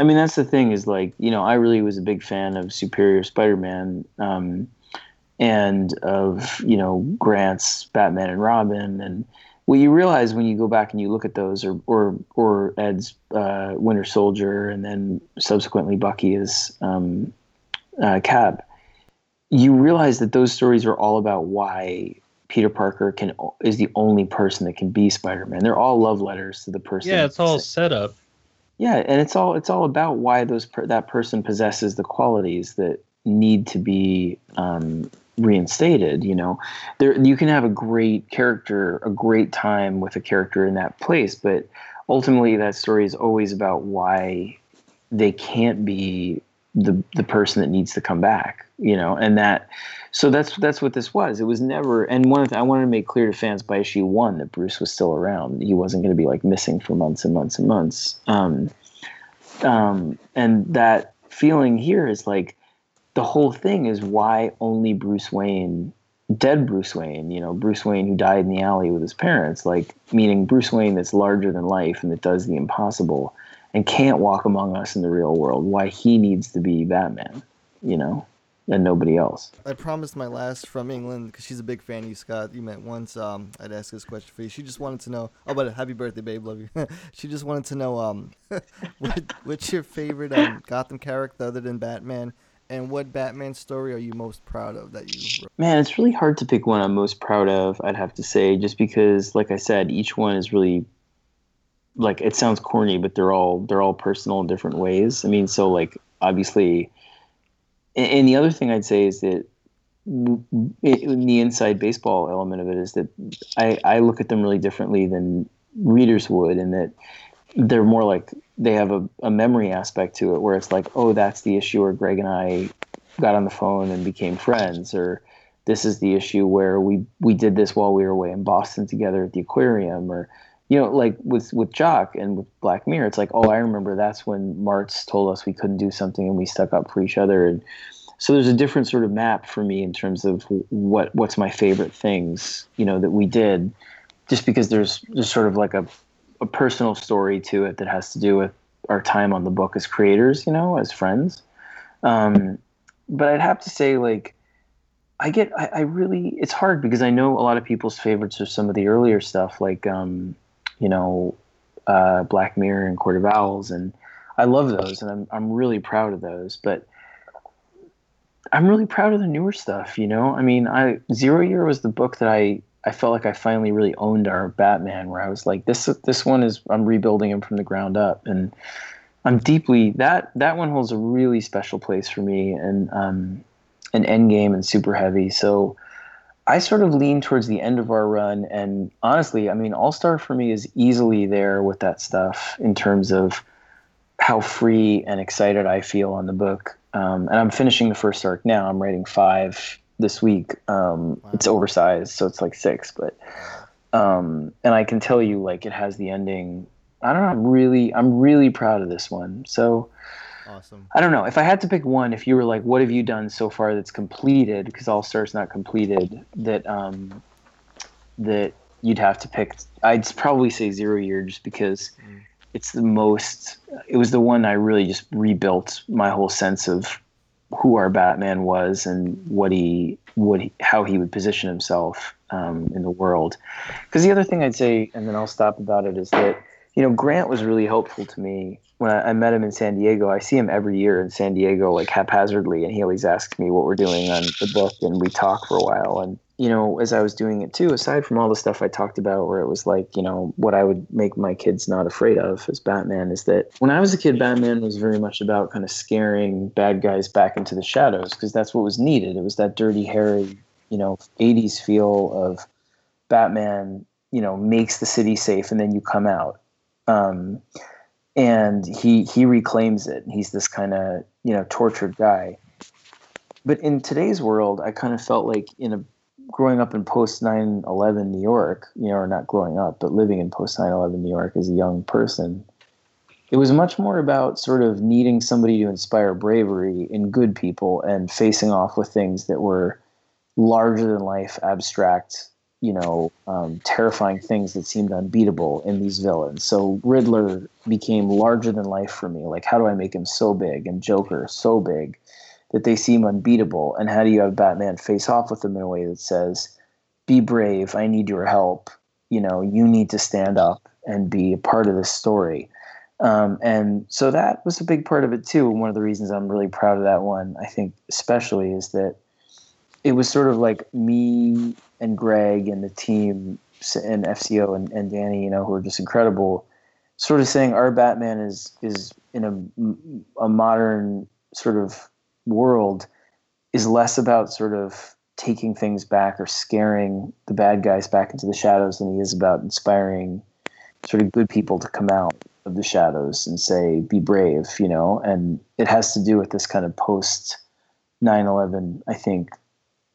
I mean, that's the thing is like, you know, I really was a big fan of Superior Spider Man. Um, and of you know Grant's Batman and Robin, and what you realize when you go back and you look at those, or or or Ed's uh, Winter Soldier, and then subsequently Bucky is um, uh, Cap, you realize that those stories are all about why Peter Parker can is the only person that can be Spider-Man. They're all love letters to the person. Yeah, it's all set up. Yeah, and it's all it's all about why those per, that person possesses the qualities that need to be um, reinstated you know? There you can have a great character a great time with a character in that place but ultimately that story is always about why they can't be the the person that needs to come back you know? And that so that's that's what this was. It was never and one of the, i wanted to make clear to fans by issue one that bruce was still around. He wasn't going to be like missing for months and months and months. Um, um, and that feeling here is like the whole thing is why only Bruce Wayne, dead Bruce Wayne, you know, Bruce Wayne who died in the alley with his parents, like meaning Bruce Wayne that's larger than life and that does the impossible and can't walk among us in the real world, why he needs to be Batman, you know, and nobody else. I promised my last from England because she's a big fan of you, Scott. You met once. Um, I'd ask this question for you. She just wanted to know. Oh, but happy birthday, babe. Love you. *laughs* she just wanted to know um, *laughs* what, what's your favorite um, Gotham character other than Batman? And what Batman story are you most proud of that you wrote? Man, it's really hard to pick one I'm most proud of, I'd have to say, just because like I said, each one is really like it sounds corny, but they're all they're all personal in different ways. I mean, so like obviously and, and the other thing I'd say is that it, the inside baseball element of it is that I, I look at them really differently than readers would, and that they're more like they have a, a memory aspect to it where it's like, oh, that's the issue where Greg and I got on the phone and became friends, or this is the issue where we we did this while we were away in Boston together at the aquarium, or you know, like with with Jock and with Black Mirror, it's like, oh, I remember that's when Marts told us we couldn't do something and we stuck up for each other, and so there's a different sort of map for me in terms of what what's my favorite things, you know, that we did, just because there's there's sort of like a a personal story to it that has to do with our time on the book as creators, you know, as friends. Um, but I'd have to say, like, I get, I, I, really, it's hard because I know a lot of people's favorites are some of the earlier stuff, like, um, you know, uh, Black Mirror and Court of Owls, and I love those, and I'm I'm really proud of those. But I'm really proud of the newer stuff. You know, I mean, I Zero Year was the book that I I felt like I finally really owned our Batman, where I was like, this this one is I'm rebuilding him from the ground up, and I'm deeply that that one holds a really special place for me, and um, an Endgame and Super Heavy. So I sort of lean towards the end of our run, and honestly, I mean, All Star for me is easily there with that stuff in terms of how free and excited I feel on the book. Um, and I'm finishing the first arc now. I'm writing five this week. Um, wow. It's oversized, so it's like six, but um, and I can tell you, like, it has the ending. I don't know. I'm really, I'm really proud of this one. So awesome. I don't know if I had to pick one. If you were like, what have you done so far that's completed? Because All Star's not completed. That um, that you'd have to pick. I'd probably say Zero Year, just because. Mm it's the most it was the one I really just rebuilt my whole sense of who our Batman was and what he would how he would position himself um, in the world. Because the other thing I'd say, and then I'll stop about it, is that you know Grant was really helpful to me when I, I met him in San Diego. I see him every year in San Diego, like haphazardly, and he always asks me what we're doing on the book, and we talk for a while. And you know, as I was doing it too, aside from all the stuff I talked about, where it was like, you know, what I would make my kids not afraid of as Batman is that when I was a kid, Batman was very much about kind of scaring bad guys back into the shadows because that's what was needed. It was that dirty, hairy, you know, 80s feel of Batman, you know, makes the city safe and then you come out. Um, and he he reclaims it. He's this kind of, you know, tortured guy. But in today's world, I kind of felt like in a growing up in post 9-11 new york you know or not growing up but living in post 9-11 new york as a young person it was much more about sort of needing somebody to inspire bravery in good people and facing off with things that were larger than life abstract you know um, terrifying things that seemed unbeatable in these villains. So riddler became larger than life for me. Like how do i make him so big and joker so big that they seem unbeatable? And how do you have Batman face off with them in a way that says, be brave, I need your help, you know, you need to stand up and be a part of this story. Um, and so that was a big part of it too. One of the reasons I'm really proud of that one, I think, especially, is that it was sort of like me and Greg and the team and FCO and, and Danny, you know, who are just incredible, sort of saying our Batman is is in a, a modern sort of world is less about sort of taking things back or scaring the bad guys back into the shadows than he is about inspiring sort of good people to come out of the shadows and say be brave you know? And it has to do with this kind of post 9-11 i think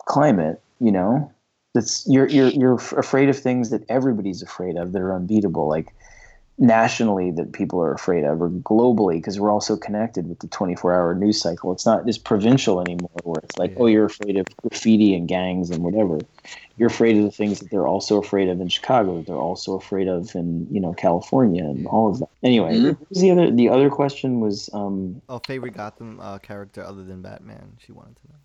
climate you know? That's you're you're you're afraid of things that everybody's afraid of that are unbeatable. Like nationally that people are afraid of or globally because we're also connected with the 24 hour news cycle it's not as provincial anymore where it's like yeah. oh you're afraid of graffiti and gangs and whatever you're afraid of the things that they're also afraid of in chicago that they're also afraid of in you know california and all of that anyway mm-hmm. the other the other question was um oh favorite gotham uh, character other than batman she wanted to know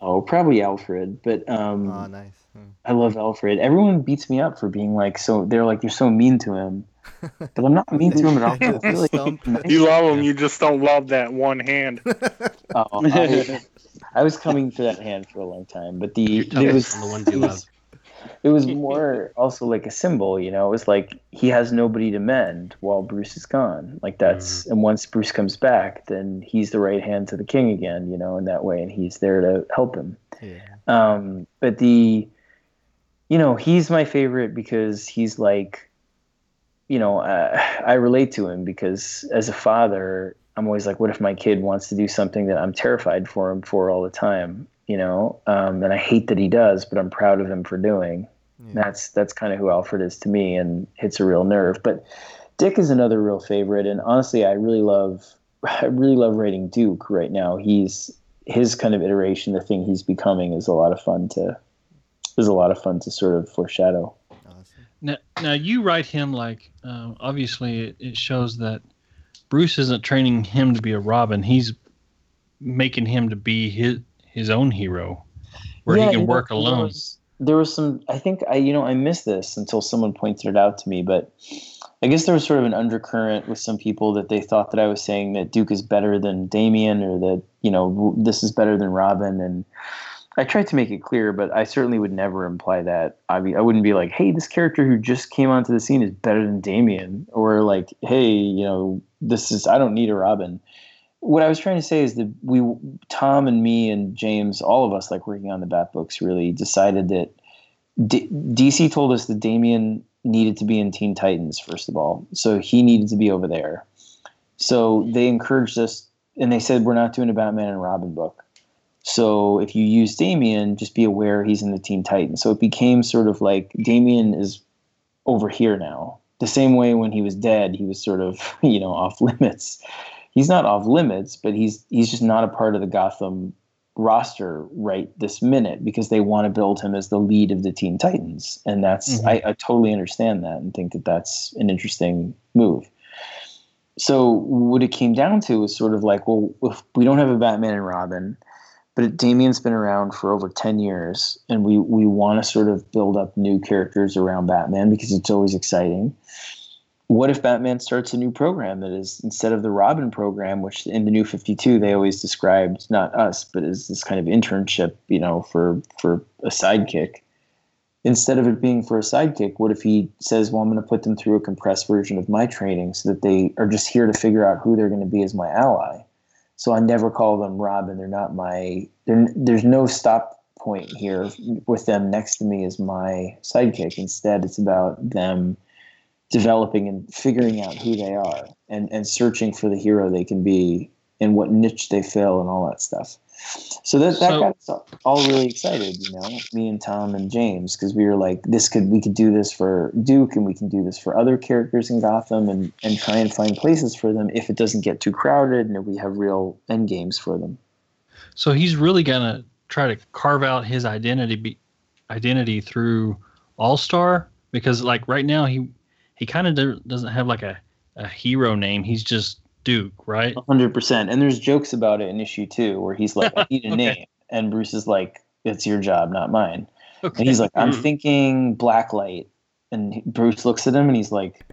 Oh, probably Alfred, but um, oh, nice. Hmm. I love Alfred. Everyone beats me up for being like so. They're like you're so mean to him, but I'm not mean to him at all. *laughs* I like nice. You love him, you just don't love that one hand. *laughs* oh, I, I, was coming for that hand for a long time, but the it was the ones you love. It was more also like a symbol, you know. It was like he has nobody to mend while Bruce is gone. Like that's, mm. and once Bruce comes back, then he's the right hand to the king again, you know, in that way, and he's there to help him. Yeah. Um, but the, you know, he's my favorite because he's like you know, uh, *sighs* I relate to him because as a father, I'm always like, what if my kid wants to do something that I'm terrified for him for all the time, you know? Um, and I hate that he does, but I'm proud of him for doing. Yeah. That's that's kind of who Alfred is to me, and hits a real nerve. But Dick is another real favorite, and honestly, I really love *sighs* I really love writing Duke right now. He's his kind of iteration, the thing he's becoming, is a lot of fun to is a lot of fun to sort of foreshadow. Now, now you write him like uh, obviously it, it, shows that Bruce isn't training him to be a Robin. He's making him to be his his own hero, where yeah, he can work know, alone. There was, there was some. I think I you know I missed this until someone pointed it out to me, but. I guess there was sort of an undercurrent with some people that they thought that I was saying that Duke is better than Damian or that, you know, this is better than Robin. And I tried to make it clear, but I certainly would never imply that. I mean, I wouldn't be like, "Hey, this character who just came onto the scene is better than Damian," or like, "Hey, you know, this is I don't need a Robin. What I was trying to say is that we, Tom and me and James, all of us like working on the Bat books, really decided that D- DC told us that Damian needed to be in Teen Titans first of all, so he needed to be over there. So they encouraged us, and they said we're not doing a Batman and Robin book. So if you use Damian, just be aware he's in the Teen Titans. So it became sort of like Damian is over here now. The same way when he was dead, he was sort of *laughs* you know off limits. He's not off limits, but he's he's just not a part of the Gotham roster right this minute because they want to build him as the lead of the Teen Titans, and that's Mhm. I, I totally understand that and think that that's an interesting move. So what it came down to was sort of like, well, if we don't have a Batman and Robin, but Damian's been around for over 10 years and we, we want to sort of build up new characters around Batman because it's always exciting. What if Batman starts a new program that is instead of the Robin program, which in the new 52 they always described not us, but as this kind of internship, you know, for for a sidekick. Instead of it being for a sidekick, what if he says, "Well, I'm going to put them through a compressed version of my training so that they are just here to figure out who they're going to be as my ally." So I never call them Robin. They're not my. They're, there's no stop point here with them next to me as my sidekick. Instead, it's about them developing and figuring out who they are and, and searching for the hero they can be and what niche they fill and all that stuff. So that, that So- got us all- all really excited, you know, me and Tom and James, because we were like, this could we could do this for Duke and we can do this for other characters in Gotham and, and try and find places for them if it doesn't get too crowded and if we have real end games for them. So he's really gonna try to carve out his identity be, identity through All Star because like right now he he kind of doesn't have like a, a hero name. He's just Duke, right? hundred percent. And there's jokes about it in issue two where he's like, I need a *laughs* Okay. name. And Bruce is like, It's your job, not mine. And he's like, I'm Mhm. thinking Blacklight. And Bruce looks at him and he's like,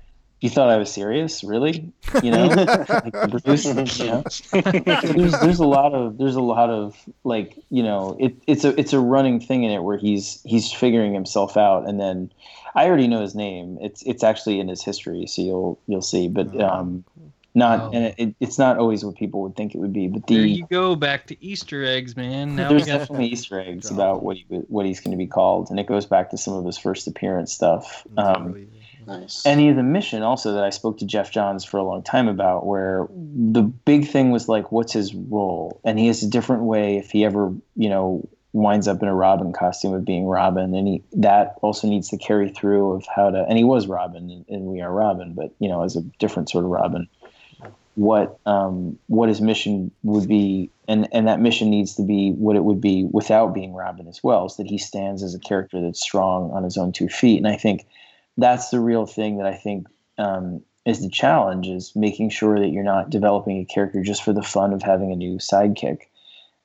You thought I was serious? Really? You know? *laughs* like, Bruce, you know? *laughs* there's, there's a lot of there's a lot of like, you know, it, it's a it's a running thing in it where he's he's figuring himself out and then I already know his name. It's it's actually in his history, so you'll you'll see. But um not Oh. and it, it, it's not always what people would think it would be. But There the you go, back to Easter eggs, man. Now we got definitely Easter eggs about what he what he's going to be called, and it goes back to some of his first appearance stuff. Um, Nice. any of the mission also that I spoke to Geoff Johns for a long time about, where the big thing was like, what's his role? And he has a different way if he ever, you know, winds up in a Robin costume of being Robin, and he that also needs to carry through of how to. And he was Robin, and, and we are Robin, but you know, as a different sort of Robin. What um, what his mission would be, and and that mission needs to be what it would be without being Robin as well, is that he stands as a character that's strong on his own two feet. And I think that's the real thing that I think um, is the challenge is making sure that you're not developing a character just for the fun of having a new sidekick,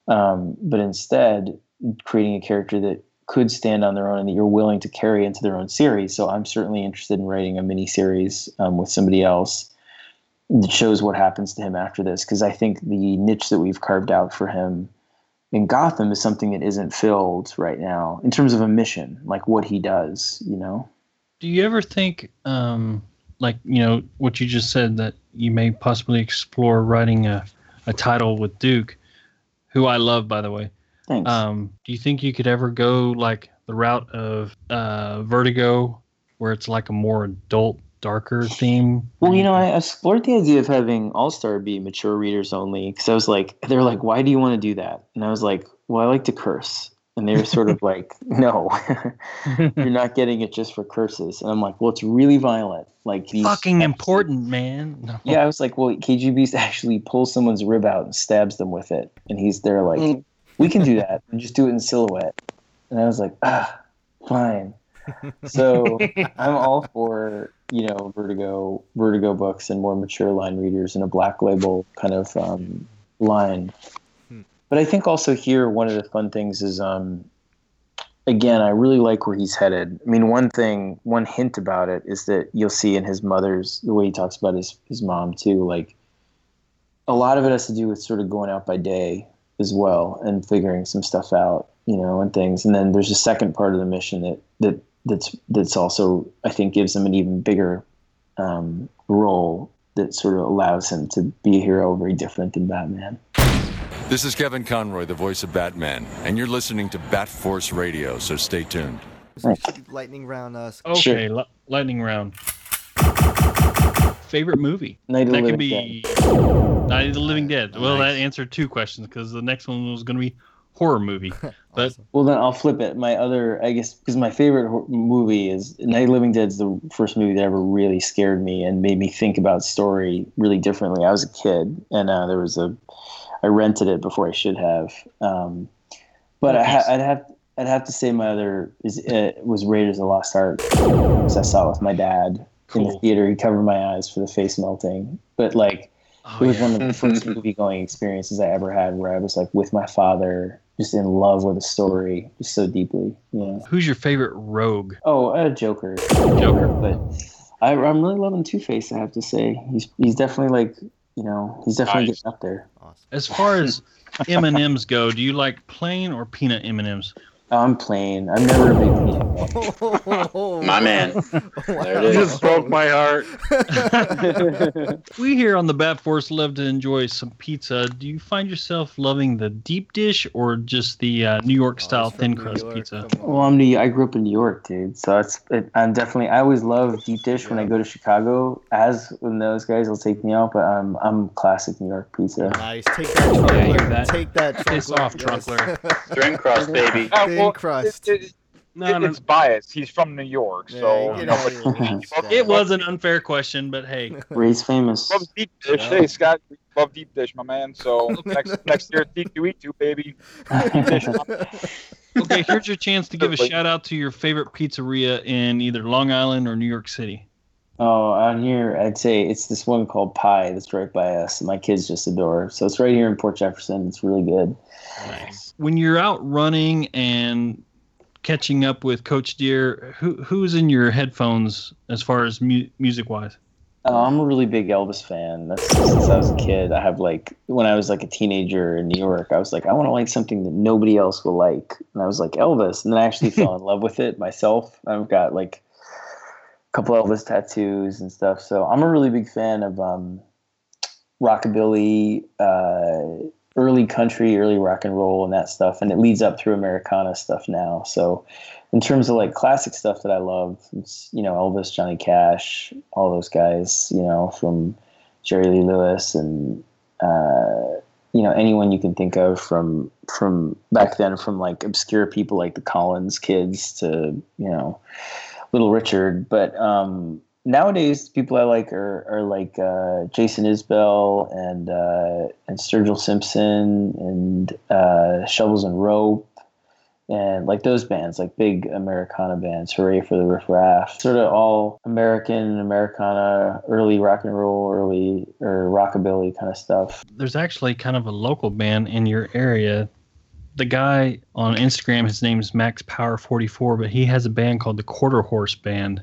um, but instead creating a character that could stand on their own and that you're willing to carry into their own series. So I'm certainly interested in writing a mini series um, with somebody else that shows what happens to him after this because I think the niche that we've carved out for him in Gotham is something that isn't filled right now in terms of a mission, like what he does, you know. Do you ever think, um, like you know, what you just said that you may possibly explore writing a, a title with Duke, who I love, by the way. Thanks. Um, do you think you could ever go like the route of uh, Vertigo, where it's like a more adult, darker theme? Well, you know, I explored the idea of having All Star be mature readers only because I was like, they're like, why do you want to do that? And I was like, well, I like to curse. And they were sort of *laughs* like, no, *laughs* you're not getting it just for curses. And I'm like, well, it's really violent. Like these Fucking important, man. No. Yeah, I was like, well, KGB *laughs* actually pulls someone's rib out and stabs them with it, and he's there like, we can do that and just do it in silhouette. And I was like, ah, fine. So I'm all for you know Vertigo, Vertigo books and more mature line readers and a black label kind of um, line. But I think also here one of the fun things is um, again, I really like where he's headed. I mean, one thing, one hint about it is that you'll see in his mother's the way he talks about his his mom too. Like a lot of it has to do with sort of going out by day as well and figuring some stuff out, you know, and things. And then there's a second part of the mission that that that's that's also I think gives him an even bigger um, role that sort of allows him to be a hero very different than Batman. This is Kevin Conroy, the voice of Batman, and you're listening to Bat Force Radio, so stay tuned. So we should lightning round us. Okay, li- lightning round. Favorite movie? Night of the that could Living be Night of the Living Dead. Well, that answered two questions because the next one was going to be horror movie. *laughs* But Well, then I'll flip it. My other, I guess, because my favorite hor- movie is Night of the Living Dead is the first movie that ever really scared me and made me think about story really differently. I was a kid, and uh, there was a, I rented it before I should have. Um, but I ha- I'd have, I'd have to say my other is uh, was Raiders of the Lost Ark because I saw it with my dad in the theater. He covered my eyes for the face melting, but like. Oh, it was one of the first *laughs* movie going experiences I ever had where I was like with my father, just in love with a story, just so deeply. Yeah. who's your favorite rogue? Oh, uh, Joker. Joker. But I, I'm really loving Two Face. I have to say, he's he's definitely like you know he's definitely Nice. getting up there. As far as *laughs* M and M's go, do you like plain or peanut M and M's? I'm plain. I'm never a big peanut. My man. There it just broke my heart. *laughs* we here on the Bat Force love to enjoy some pizza. Do you find yourself loving the deep dish or just the uh, New York style thin crust pizza? Well, I'm New. I grew up in New York, dude. So it's. It, I'm definitely. I always love deep dish when I go to Chicago. As when those guys will take me out, but I'm I'm classic New York pizza. Nice. Take that, Trunkler. Take that, Piss off, Yes. Trunkler. Thin crust, baby. *laughs* Uh, Thin well, crust. It, it, No, it- no. It's biased. He's from New York, so Yeah, you get know. out of But here. he loves- It was an unfair question, but hey. *laughs* Ray's famous. loves deep dish. Hey, Scott, love deep dish, my man. So *laughs* next next year, C2E2, baby. *laughs* Okay, here's your chance to give a shout out to your favorite pizzeria in either Long Island or New York City. Oh, on here, I'd say it's this one called Pie that's right by us. My kids just adore. So it's right here in Port Jefferson. It's really good. Nice. When you're out running and catching up with Coach Deer, who who's in your headphones as far as mu- music wise? Oh, I'm a really big Elvis fan. That's since I was a kid. I have like when I was like a teenager in New York, I was like, I want to like something that nobody else will like, and I was like Elvis, and then I actually *laughs* fell in love with it myself. I've got like a couple Elvis tattoos and stuff. So I'm a really big fan of um, rockabilly, uh, early country, early rock and roll, and that stuff, and it leads up through Americana stuff now. So in terms of like classic stuff that I love, it's you know Elvis, Johnny Cash, all those guys, you know from Jerry Lee Lewis and uh, you know anyone you can think of from from back then, from like obscure people like the Collins kids to you know Little Richard, but um, nowadays people I like are, are like uh, Jason Isbell and uh, and Sturgill Simpson and uh, Shovels and Rope and like those bands, like big Americana bands, Hooray for the Riff Raff, sort of all American, Americana, early rock and roll, early or rockabilly kind of stuff. There's actually kind of a local band in your area. The guy on Instagram, his name is Max Power 44, but he has a band called the Quarter Horse Band,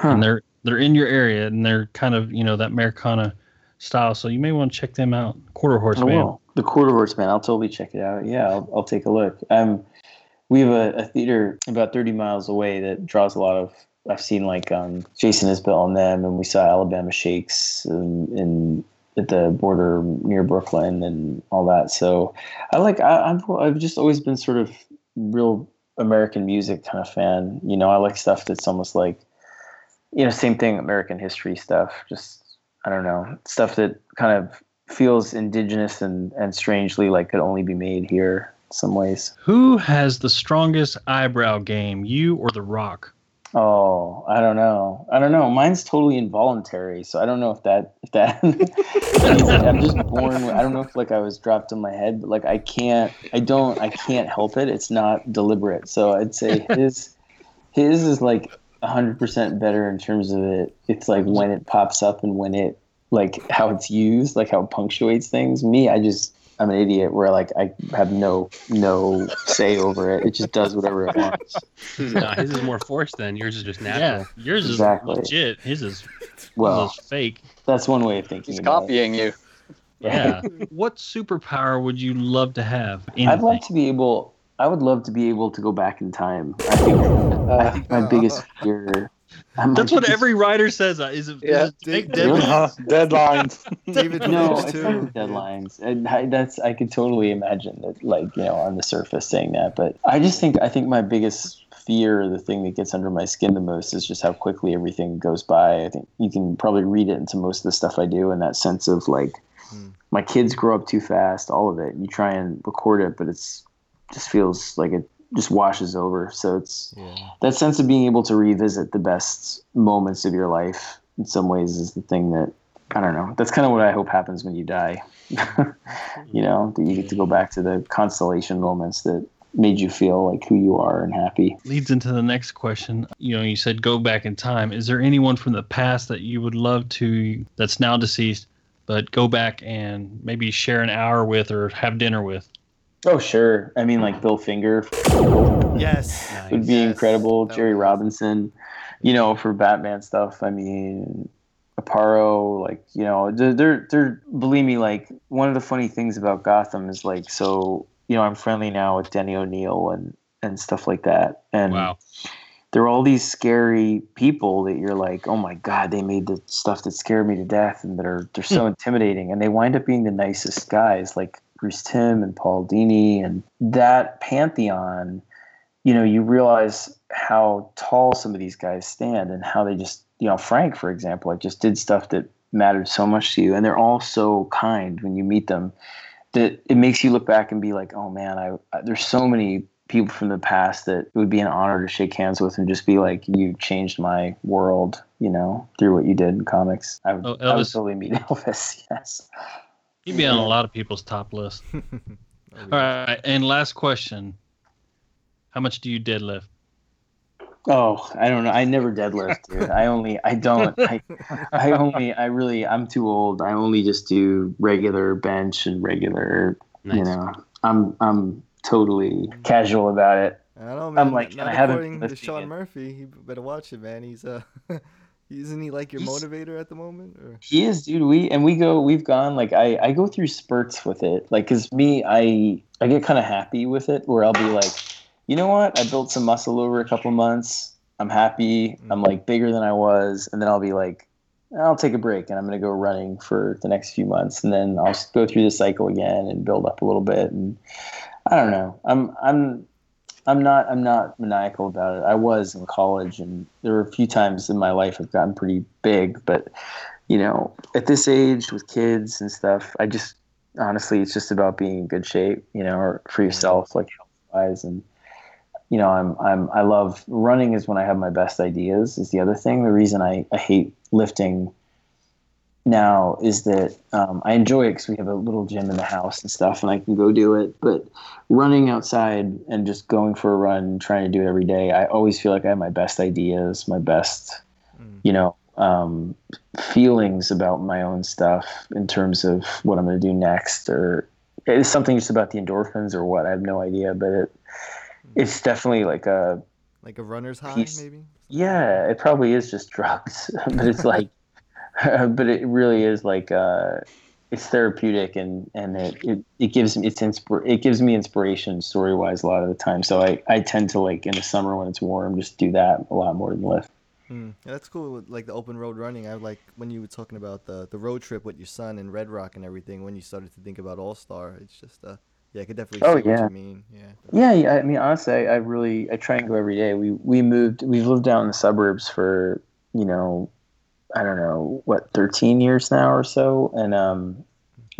and they're they're in your area and they're kind of you know that Americana style. So you may want to check them out. Quarter Horse Oh, Band. well, the Quarter Horse man. I'll totally check it out. Yeah, I'll, I'll take a look. Um, we have a, a theater about 30 miles away that draws a lot of. I've seen like um, Jason Isbell and them, and we saw Alabama Shakes in, in at the border near Brooklyn and all that. So I like. I, I'm, I've just always been sort of real American music kind of fan. You know, I like stuff that's almost like, you know, same thing, American history stuff. Just I don't know, stuff that kind of feels indigenous and, and strangely like could only be made here in some ways. Who has the strongest eyebrow game, you or The Rock? Oh, I don't know. I don't know. Mine's totally involuntary, so I don't know if that if that that *laughs* I'm just born. with- I don't know if like I was dropped on my head, but like I can't. I don't. I can't help it. It's not deliberate. So I'd say his his is like hundred percent better in terms of it. It's like when it pops up and when it like how it's used, like how it punctuates things. Me, I just I'm an idiot where like I have no no say over it. It just does whatever it wants. *laughs* no, his is more forced than yours is just natural. Yeah, yours Exactly. is legit. His is *laughs* Well, his is fake. That's one way of thinking. He's about it. copying you. Yeah. *laughs* what superpower would you love to have? I'd love to be able. I would love to be able to go back in time. I think. I think my biggest fear That's what every writer says. uh, Is it, Yeah. is it to David- deadlines? *laughs* deadlines. David no, it's too. not deadlines. And I, that's I could totally imagine that, like you know, on the surface saying that. But I just think I think my biggest fear, the thing that gets under my skin the most, is just how quickly everything goes by. I think you can probably read it into most of the stuff I do, in that sense of like my kids grow up too fast. All of it. You try and record it, but it's just feels like it just washes over. So it's that sense of being able to revisit the best moments of your life in some ways is the thing that I don't know. That's kind of what I hope happens when you die. *laughs* you know, that you get to go back to the constellation moments that made you feel like who you are and happy. leads into the next question. You know, you said go back in time. Is there anyone from the past that you would love to that's now deceased, but go back and maybe share an hour with or have dinner with? Oh sure. I mean like Bill Finger Yes. *laughs* would be incredible. Jerry Robinson, you know, for Batman stuff. I mean, Aparo, like you know, they're, they're they're believe me, like one of the funny things about Gotham is like so you know I'm friendly now with Denny O'Neil and and stuff like that, and Wow. there are all these scary people that you're like, oh my god, they made the stuff that scared me to death, and that are they're so intimidating, and they wind up being the nicest guys, like Bruce Timm and Paul Dini, and that pantheon. You know, you realize how tall some of these guys stand, and how they just, you know, Frank, for example, like just did stuff that mattered so much to you, and they're all so kind when you meet them that it makes you look back and be like, oh man, I, I there's so many people from the past that it would be an honor to shake hands with and just be like, you changed my world, you know, through what you did in comics. I would, Oh, I would Elvis. totally meet *laughs* Elvis. Yes. He'd be on a lot of people's top list. *laughs* All right, and last question: How much do you deadlift? Oh, I don't know. I never deadlift, dude. *laughs* I only, I don't, I, I only, I really, I'm too old. I only just do regular bench and regular, you know, I'm, I'm totally casual about it. I don't man. I'm like, not I haven't according to Sean it. Murphy. He better watch it, man. He's uh, *laughs* isn't he like your He's- motivator at the moment? Or He is, dude. We and we go. We've gone like I. I go through spurts with it. Like, cause me, I I get kind of happy with it. Where I'll be like, you know what? I built some muscle over a couple months. I'm happy. I'm mm-hmm. like bigger than I was, and then I'll be like, I'll take a break and I'm gonna go running for the next few months, and then I'll go through the cycle again and build up a little bit. And I don't know. I'm I'm I'm not I'm not maniacal about it. I was in college, and there were a few times in my life I've gotten pretty big, but you know, at this age with kids and stuff, I just honestly, it's just about being in good shape, you know, or for mm-hmm. yourself, like health wise, and you know, I'm I'm I love running is when I have my best ideas. Is the other thing. The reason I I hate lifting now is that um, I enjoy it because we have a little gym in the house and stuff, and I can go do it. But running outside and just going for a run, and trying to do it every day, I always feel like I have my best ideas, my best, you know, um, feelings about my own stuff in terms of what I'm going to do next, or it's something just about the endorphins or what. I have no idea, but it it's definitely like a like a runner's high, Peace. maybe. yeah, it probably is just drugs, *laughs* but it's like, *laughs* but it really is like, uh, it's therapeutic and and it, it, it gives me it's inspir- it gives me inspiration story wise a lot of the time. So I I tend to like in the summer when it's warm just do that a lot more than lift. Hmm. Yeah, that's cool. With, like the open road running, I like when you were talking about the the road trip with your son and Red Rock and everything. When you started to think about All Star, it's just uh, yeah, I could definitely Oh, yeah. you mean. Yeah. Yeah, yeah. I mean, honestly, I, I really I try and go every day. We we moved. We've lived down in the suburbs for you know, I don't know what, thirteen years now or so. And um,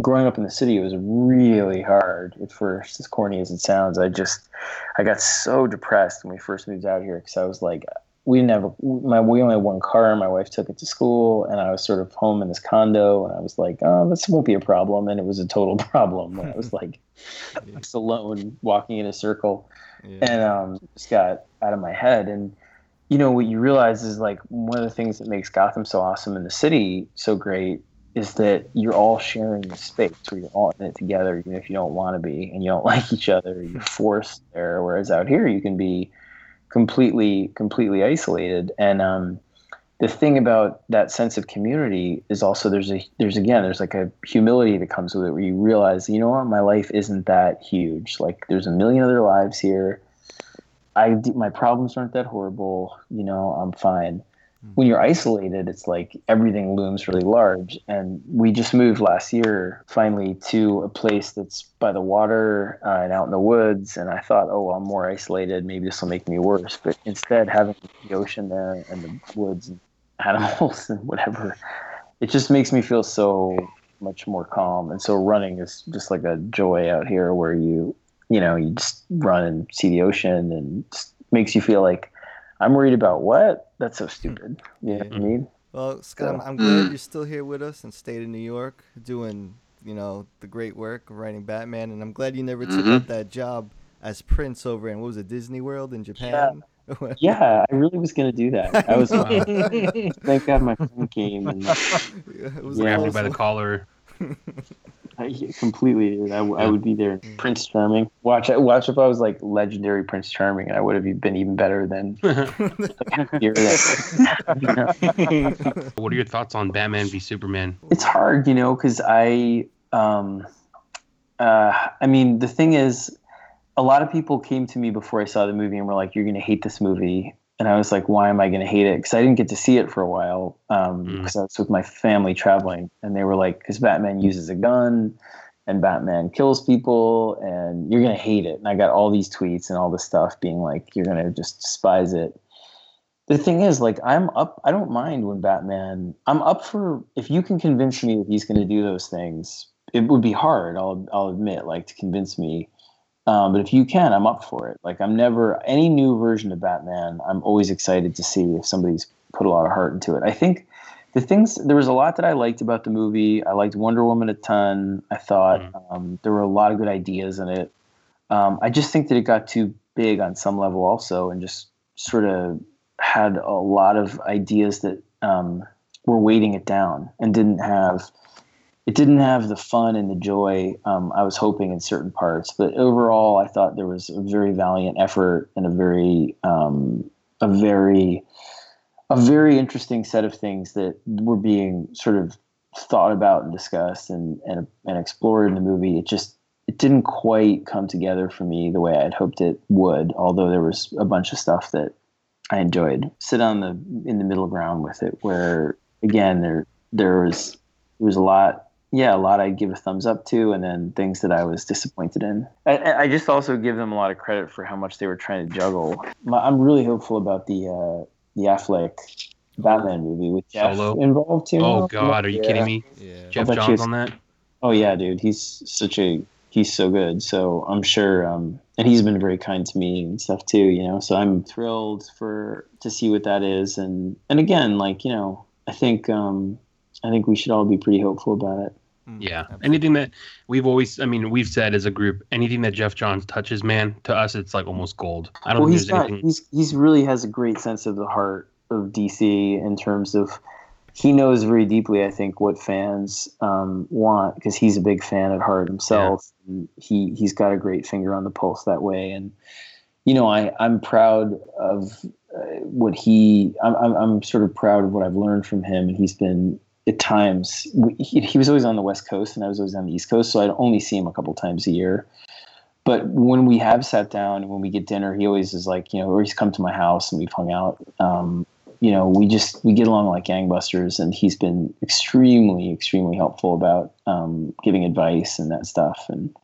growing up in the city, it was really hard at first. As corny as it sounds, I just I got so depressed when we first moved out here because I was like, we didn't have a, my we only had one car. My wife took it to school, and I was sort of home in this condo, and I was like, oh, this won't be a problem, and it was a total *laughs* problem. I was *laughs* like, just alone walking in a circle, and um, just got out of my head. And you know what you realize is like one of the things that makes Gotham so awesome and the city so great is that you're all sharing the space where you're all in it together, even if you don't want to be and you don't *laughs* like each other. You're *laughs* forced there. Whereas out here, you can be completely, completely isolated. And um, the thing about that sense of community is also there's a there's again there's like a humility that comes with it where you realize you know what my life isn't that huge. Like there's a million other lives here. I my problems aren't that horrible. You know I'm fine. when you're isolated, it's like everything looms really large. And we just moved last year finally to a place that's by the water uh, and out in the woods. And I thought, oh, well, I'm more isolated. Maybe this will make me worse. But instead, having the ocean there and the woods and animals *laughs* and whatever, it just makes me feel so much more calm. And so running is just like a joy out here where you, you know, you just run and see the ocean and just makes you feel like I'm worried about what? That's so stupid. You know what I mean? Well, Scott, I'm, So- I'm glad you're still here with us and stayed in New York doing, you know, the great work of writing Batman. And I'm glad you never took Mhm. up that job as Prince over in, what was it, Disney World in Japan? *laughs* Yeah, I really was gonna do that. *laughs* I was. know. *laughs* thank God my phone came and it was Grabbed you by the collar. *laughs* I, completely, dude. I, I would be there. Prince Charming. Watch, watch if I was like legendary Prince Charming, I would have been even better than. *laughs* What are your thoughts on Batman v Superman? it's hard, you know, because I, um, uh, I mean, the thing is, a lot of people came to me before I saw the movie and were like, "You're going to hate this movie," and I was like, "Why am I going to hate it?" Because I didn't get to see it for a while um, mm. because I was with my family traveling, and they were like, "Because Batman uses a gun." And Batman kills people, and you're gonna hate it. And I got all these tweets and all this stuff being like, you're gonna just despise it the thing is like i'm up i don't mind when batman i'm up for if you can convince me that he's going to do those things it would be hard i'll i'll admit like to convince me um, but if you can i'm up for it. Like i'm never any new version of batman i'm always excited to see if somebody's put a lot of heart into it. I think the things there was a lot that i liked about the movie. I liked wonder woman a ton i thought. Um, there were a lot of good ideas in it. Um, I just think that it got too big on some level also, and just sort of had a lot of ideas that um, were weighting it down, and didn't have it didn't have the fun and the joy um, I was hoping in certain parts. But overall, I thought there was a very valiant effort and a very um, a very a very interesting set of things that were being sort of thought about and discussed and and, and explored in the movie. It just it didn't quite come together for me the way I'd hoped it would. Although there was a bunch of stuff that I enjoyed. Sit on the in the middle ground with it, where again there there was there was a lot. Yeah, a lot I'd give a thumbs up to, and then things that I was disappointed in. I, I I just also give them a lot of credit for how much they were trying to juggle. My, I'm really hopeful about the uh, the Affleck Batman movie with Geoff Solo? involved too. Oh God, are you Yeah. kidding me? Yeah. Geoff I'll bet you Johns it's- on that? Oh yeah, dude, he's such a he's so good. So I'm sure, um, and he's been very kind to me and stuff too. You know, so I'm thrilled for to see what that is. And and again, like you know, I think um, I think we should all be pretty hopeful about it. Yeah. Anything that we've always, I mean, we've said as a group, anything that Geoff Johns touches, man, to us, it's like almost gold. I don't well, think he's there's got anything. he's he's really has a great sense of the heart of DC in terms of he knows very deeply, I think, what fans um, want because he's a big fan at heart himself. And he he's got a great finger on the pulse that way, and you know, I I'm proud of uh, what he. I'm, I'm I'm sort of proud of what I've learned from him, and he's been at times we- he, he was always on the west coast and i was always on the east coast so i'd only see him a couple times a year. But when we have sat down and when we get dinner he always is like you know or he's come to my house and we've hung out. Um, you know we just we get along like gangbusters and he's been extremely extremely helpful about um, giving advice and that stuff. And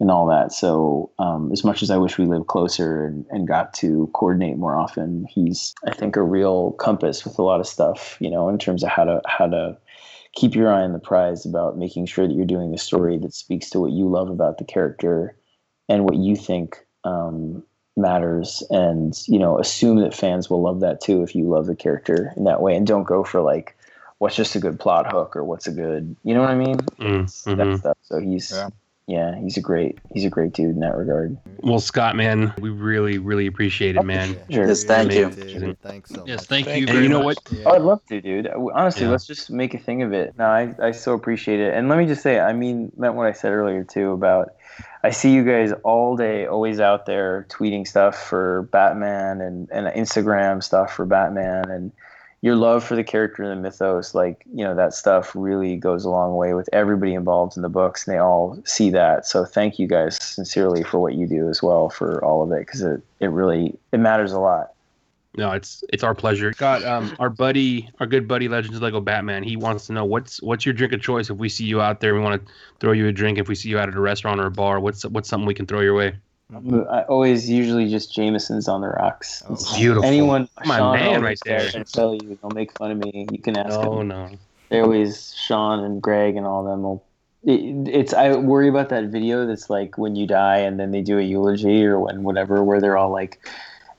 and all that so um, as much as i wish we lived closer and, and got to coordinate more often he's i think a real compass with a lot of stuff you know in terms of how to how to keep your eye on the prize about making sure that you're doing the story that speaks to what you love about the character and what you think um, matters and you know assume that fans will love that too if you love the character in that way and don't go for like what's just a good plot hook or what's a good you know what i mean Mm, that mhm. stuff so he's yeah. He's a great he's a great dude in that regard Well, Scott, man, we really, really appreciate it, oh, man. Sure. Yes, thank you. Amazing. Thanks so Yes, much. thank you And you know much. what? Oh, I'd love to, dude. Uh, honestly, Yeah. let's just make a thing of it. No, I, I so appreciate it. And let me just say, I mean, meant what I said earlier too about I see you guys all day, always out there tweeting stuff for Batman and, and Instagram stuff for Batman and your love for the character and the mythos, like, you know, that stuff really goes a long way with everybody involved in the books and they all see that. So thank you guys sincerely for what you do as well for all of it because it, it really, it matters a lot. No, it's it's our pleasure. Got um our buddy, our good buddy, Legends Lego Batman. He wants to know what's what's your drink of choice if we see you out there. We want to throw you a drink. If we see you out at a restaurant or a bar, what's what's something we can throw your way? I always usually just Jameson's on the rocks. Beautiful. Anyone, My Sean man right there. Will tell you, they'll make fun of me. You can ask No, them. no. They always Sean and Greg and all them will. It, it's I worry about that video that's like when you die and then they do a eulogy or when whatever where they're all like,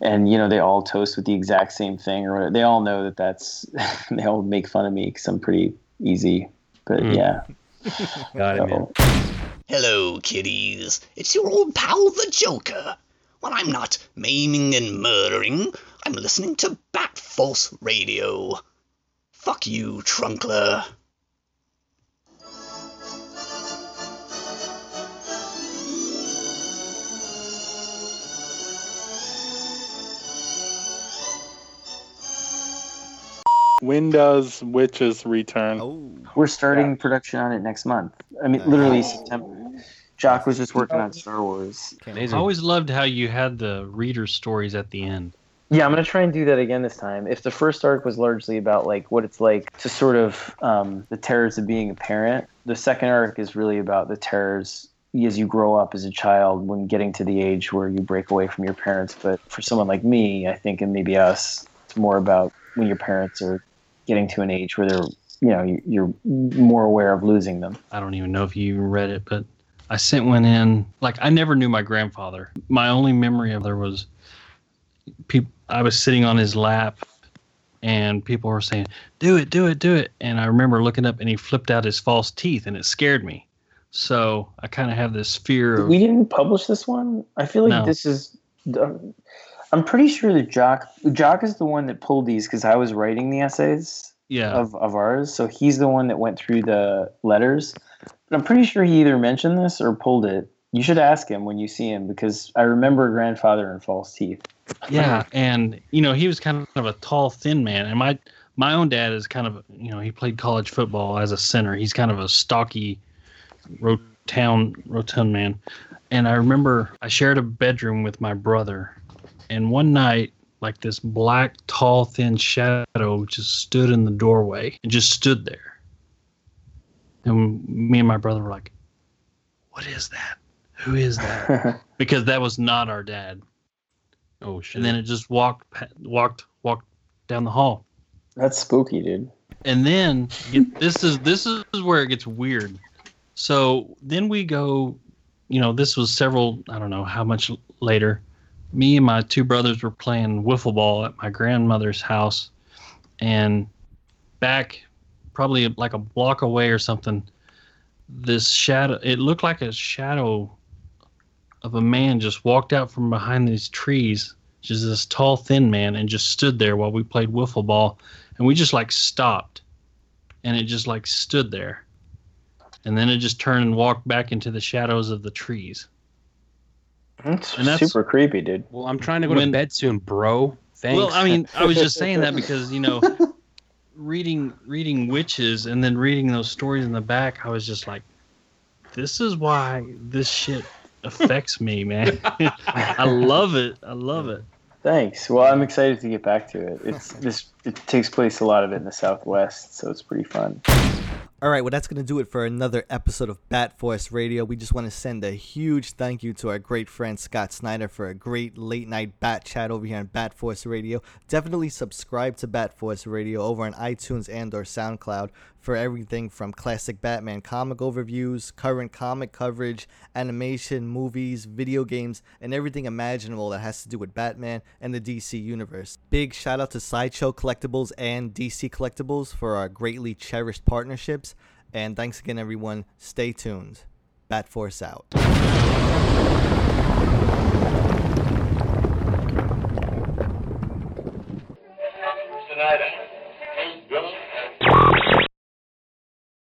and you know they all toast with the exact same thing or whatever. They all know that that's *laughs* they all make fun of me because I'm pretty easy. But Mm. yeah, *laughs* Got it, man. Hello, kiddies. It's your old pal, the Joker. When I'm not maiming and murdering, I'm listening to Bat Force Radio. Fuck you, Trunkler. When does Wytches return? Oh, we're starting production on it next month. I mean, literally September. Jock was just working on Star Wars. I always loved how you had the reader stories at the end. Yeah, I'm gonna try and do that again this time. If the first arc was largely about like what it's like to sort of um, the terrors of being a parent, the second arc is really about the terrors as you grow up as a child when getting to the age where you break away from your parents. But for someone like me, I think, and maybe us, it's more about when your parents are getting to an age where they're, you know, you- you're more aware of losing them. I don't even know if you read it, but I sent one in. Like I never knew my grandfather. My only memory of there was people. I was sitting on his lap, and people were saying, "Do it, do it, do it." And I remember looking up, and he flipped out his false teeth, and it scared me. So I kind of have this fear of. We didn't publish this one. I feel like No. this is. Uh, I'm pretty sure that Jock Jock is the one that pulled these because I was writing the essays. Yeah. Of of ours, so he's the one that went through the letters. But I'm pretty sure he either mentioned this or pulled it. You should ask him when you see him because I remember a grandfather and false teeth. *laughs* Yeah, and you know he was kind of a tall, thin man, and my my own dad is kind of you know he played college football as a center. He's kind of a stocky, rotund rotund man, and I remember I shared a bedroom with my brother, and one night like this black, tall, thin shadow just stood in the doorway and just stood there, and me and my brother were like, "What is that? Who is that?" *laughs* because that was not our dad. Oh shit! And then it just walked, walked, walked down the hall. That's spooky, dude. And then get, this is this is where it gets weird. So then we go, you know, this was several, I don't know how much later. Me and my two brothers were playing wiffle ball at my grandmother's house, and back, probably like a block away or something. This shadow, it looked like a shadow of a man just walked out from behind these trees, just this tall, thin man, and just stood there while we played wiffle ball. And we just like stopped, and it just like stood there, and then it just turned and walked back into the shadows of the trees. That's, And that's- super creepy, dude. Well, I'm trying to go When- to bed soon, bro. Thanks. Well, I mean, I was just saying that because you know, *laughs* reading reading Wytches and then reading those stories in the back, I was just like, this is why this shit affects me, man. *laughs* I love it. I love it. Thanks. Well, I'm excited to get back to it. It's this. It takes place a lot of it in the Southwest, so it's pretty fun. All right, well, that's going to do it for another episode of Bat Force Radio. We just want to send a huge thank you to our great friend Scott Snyder for a great late night bat chat over here on Bat Force Radio. Definitely subscribe to Bat Force Radio over on iTunes and or SoundCloud for everything from classic Batman comic overviews, current comic coverage, animation, movies, video games, and everything imaginable that has to do with Batman and the DC universe. Big shout out to Sideshow Collectibles and DC Collectibles for our greatly cherished partnerships. And thanks again, everyone. Stay tuned. Bat Force out.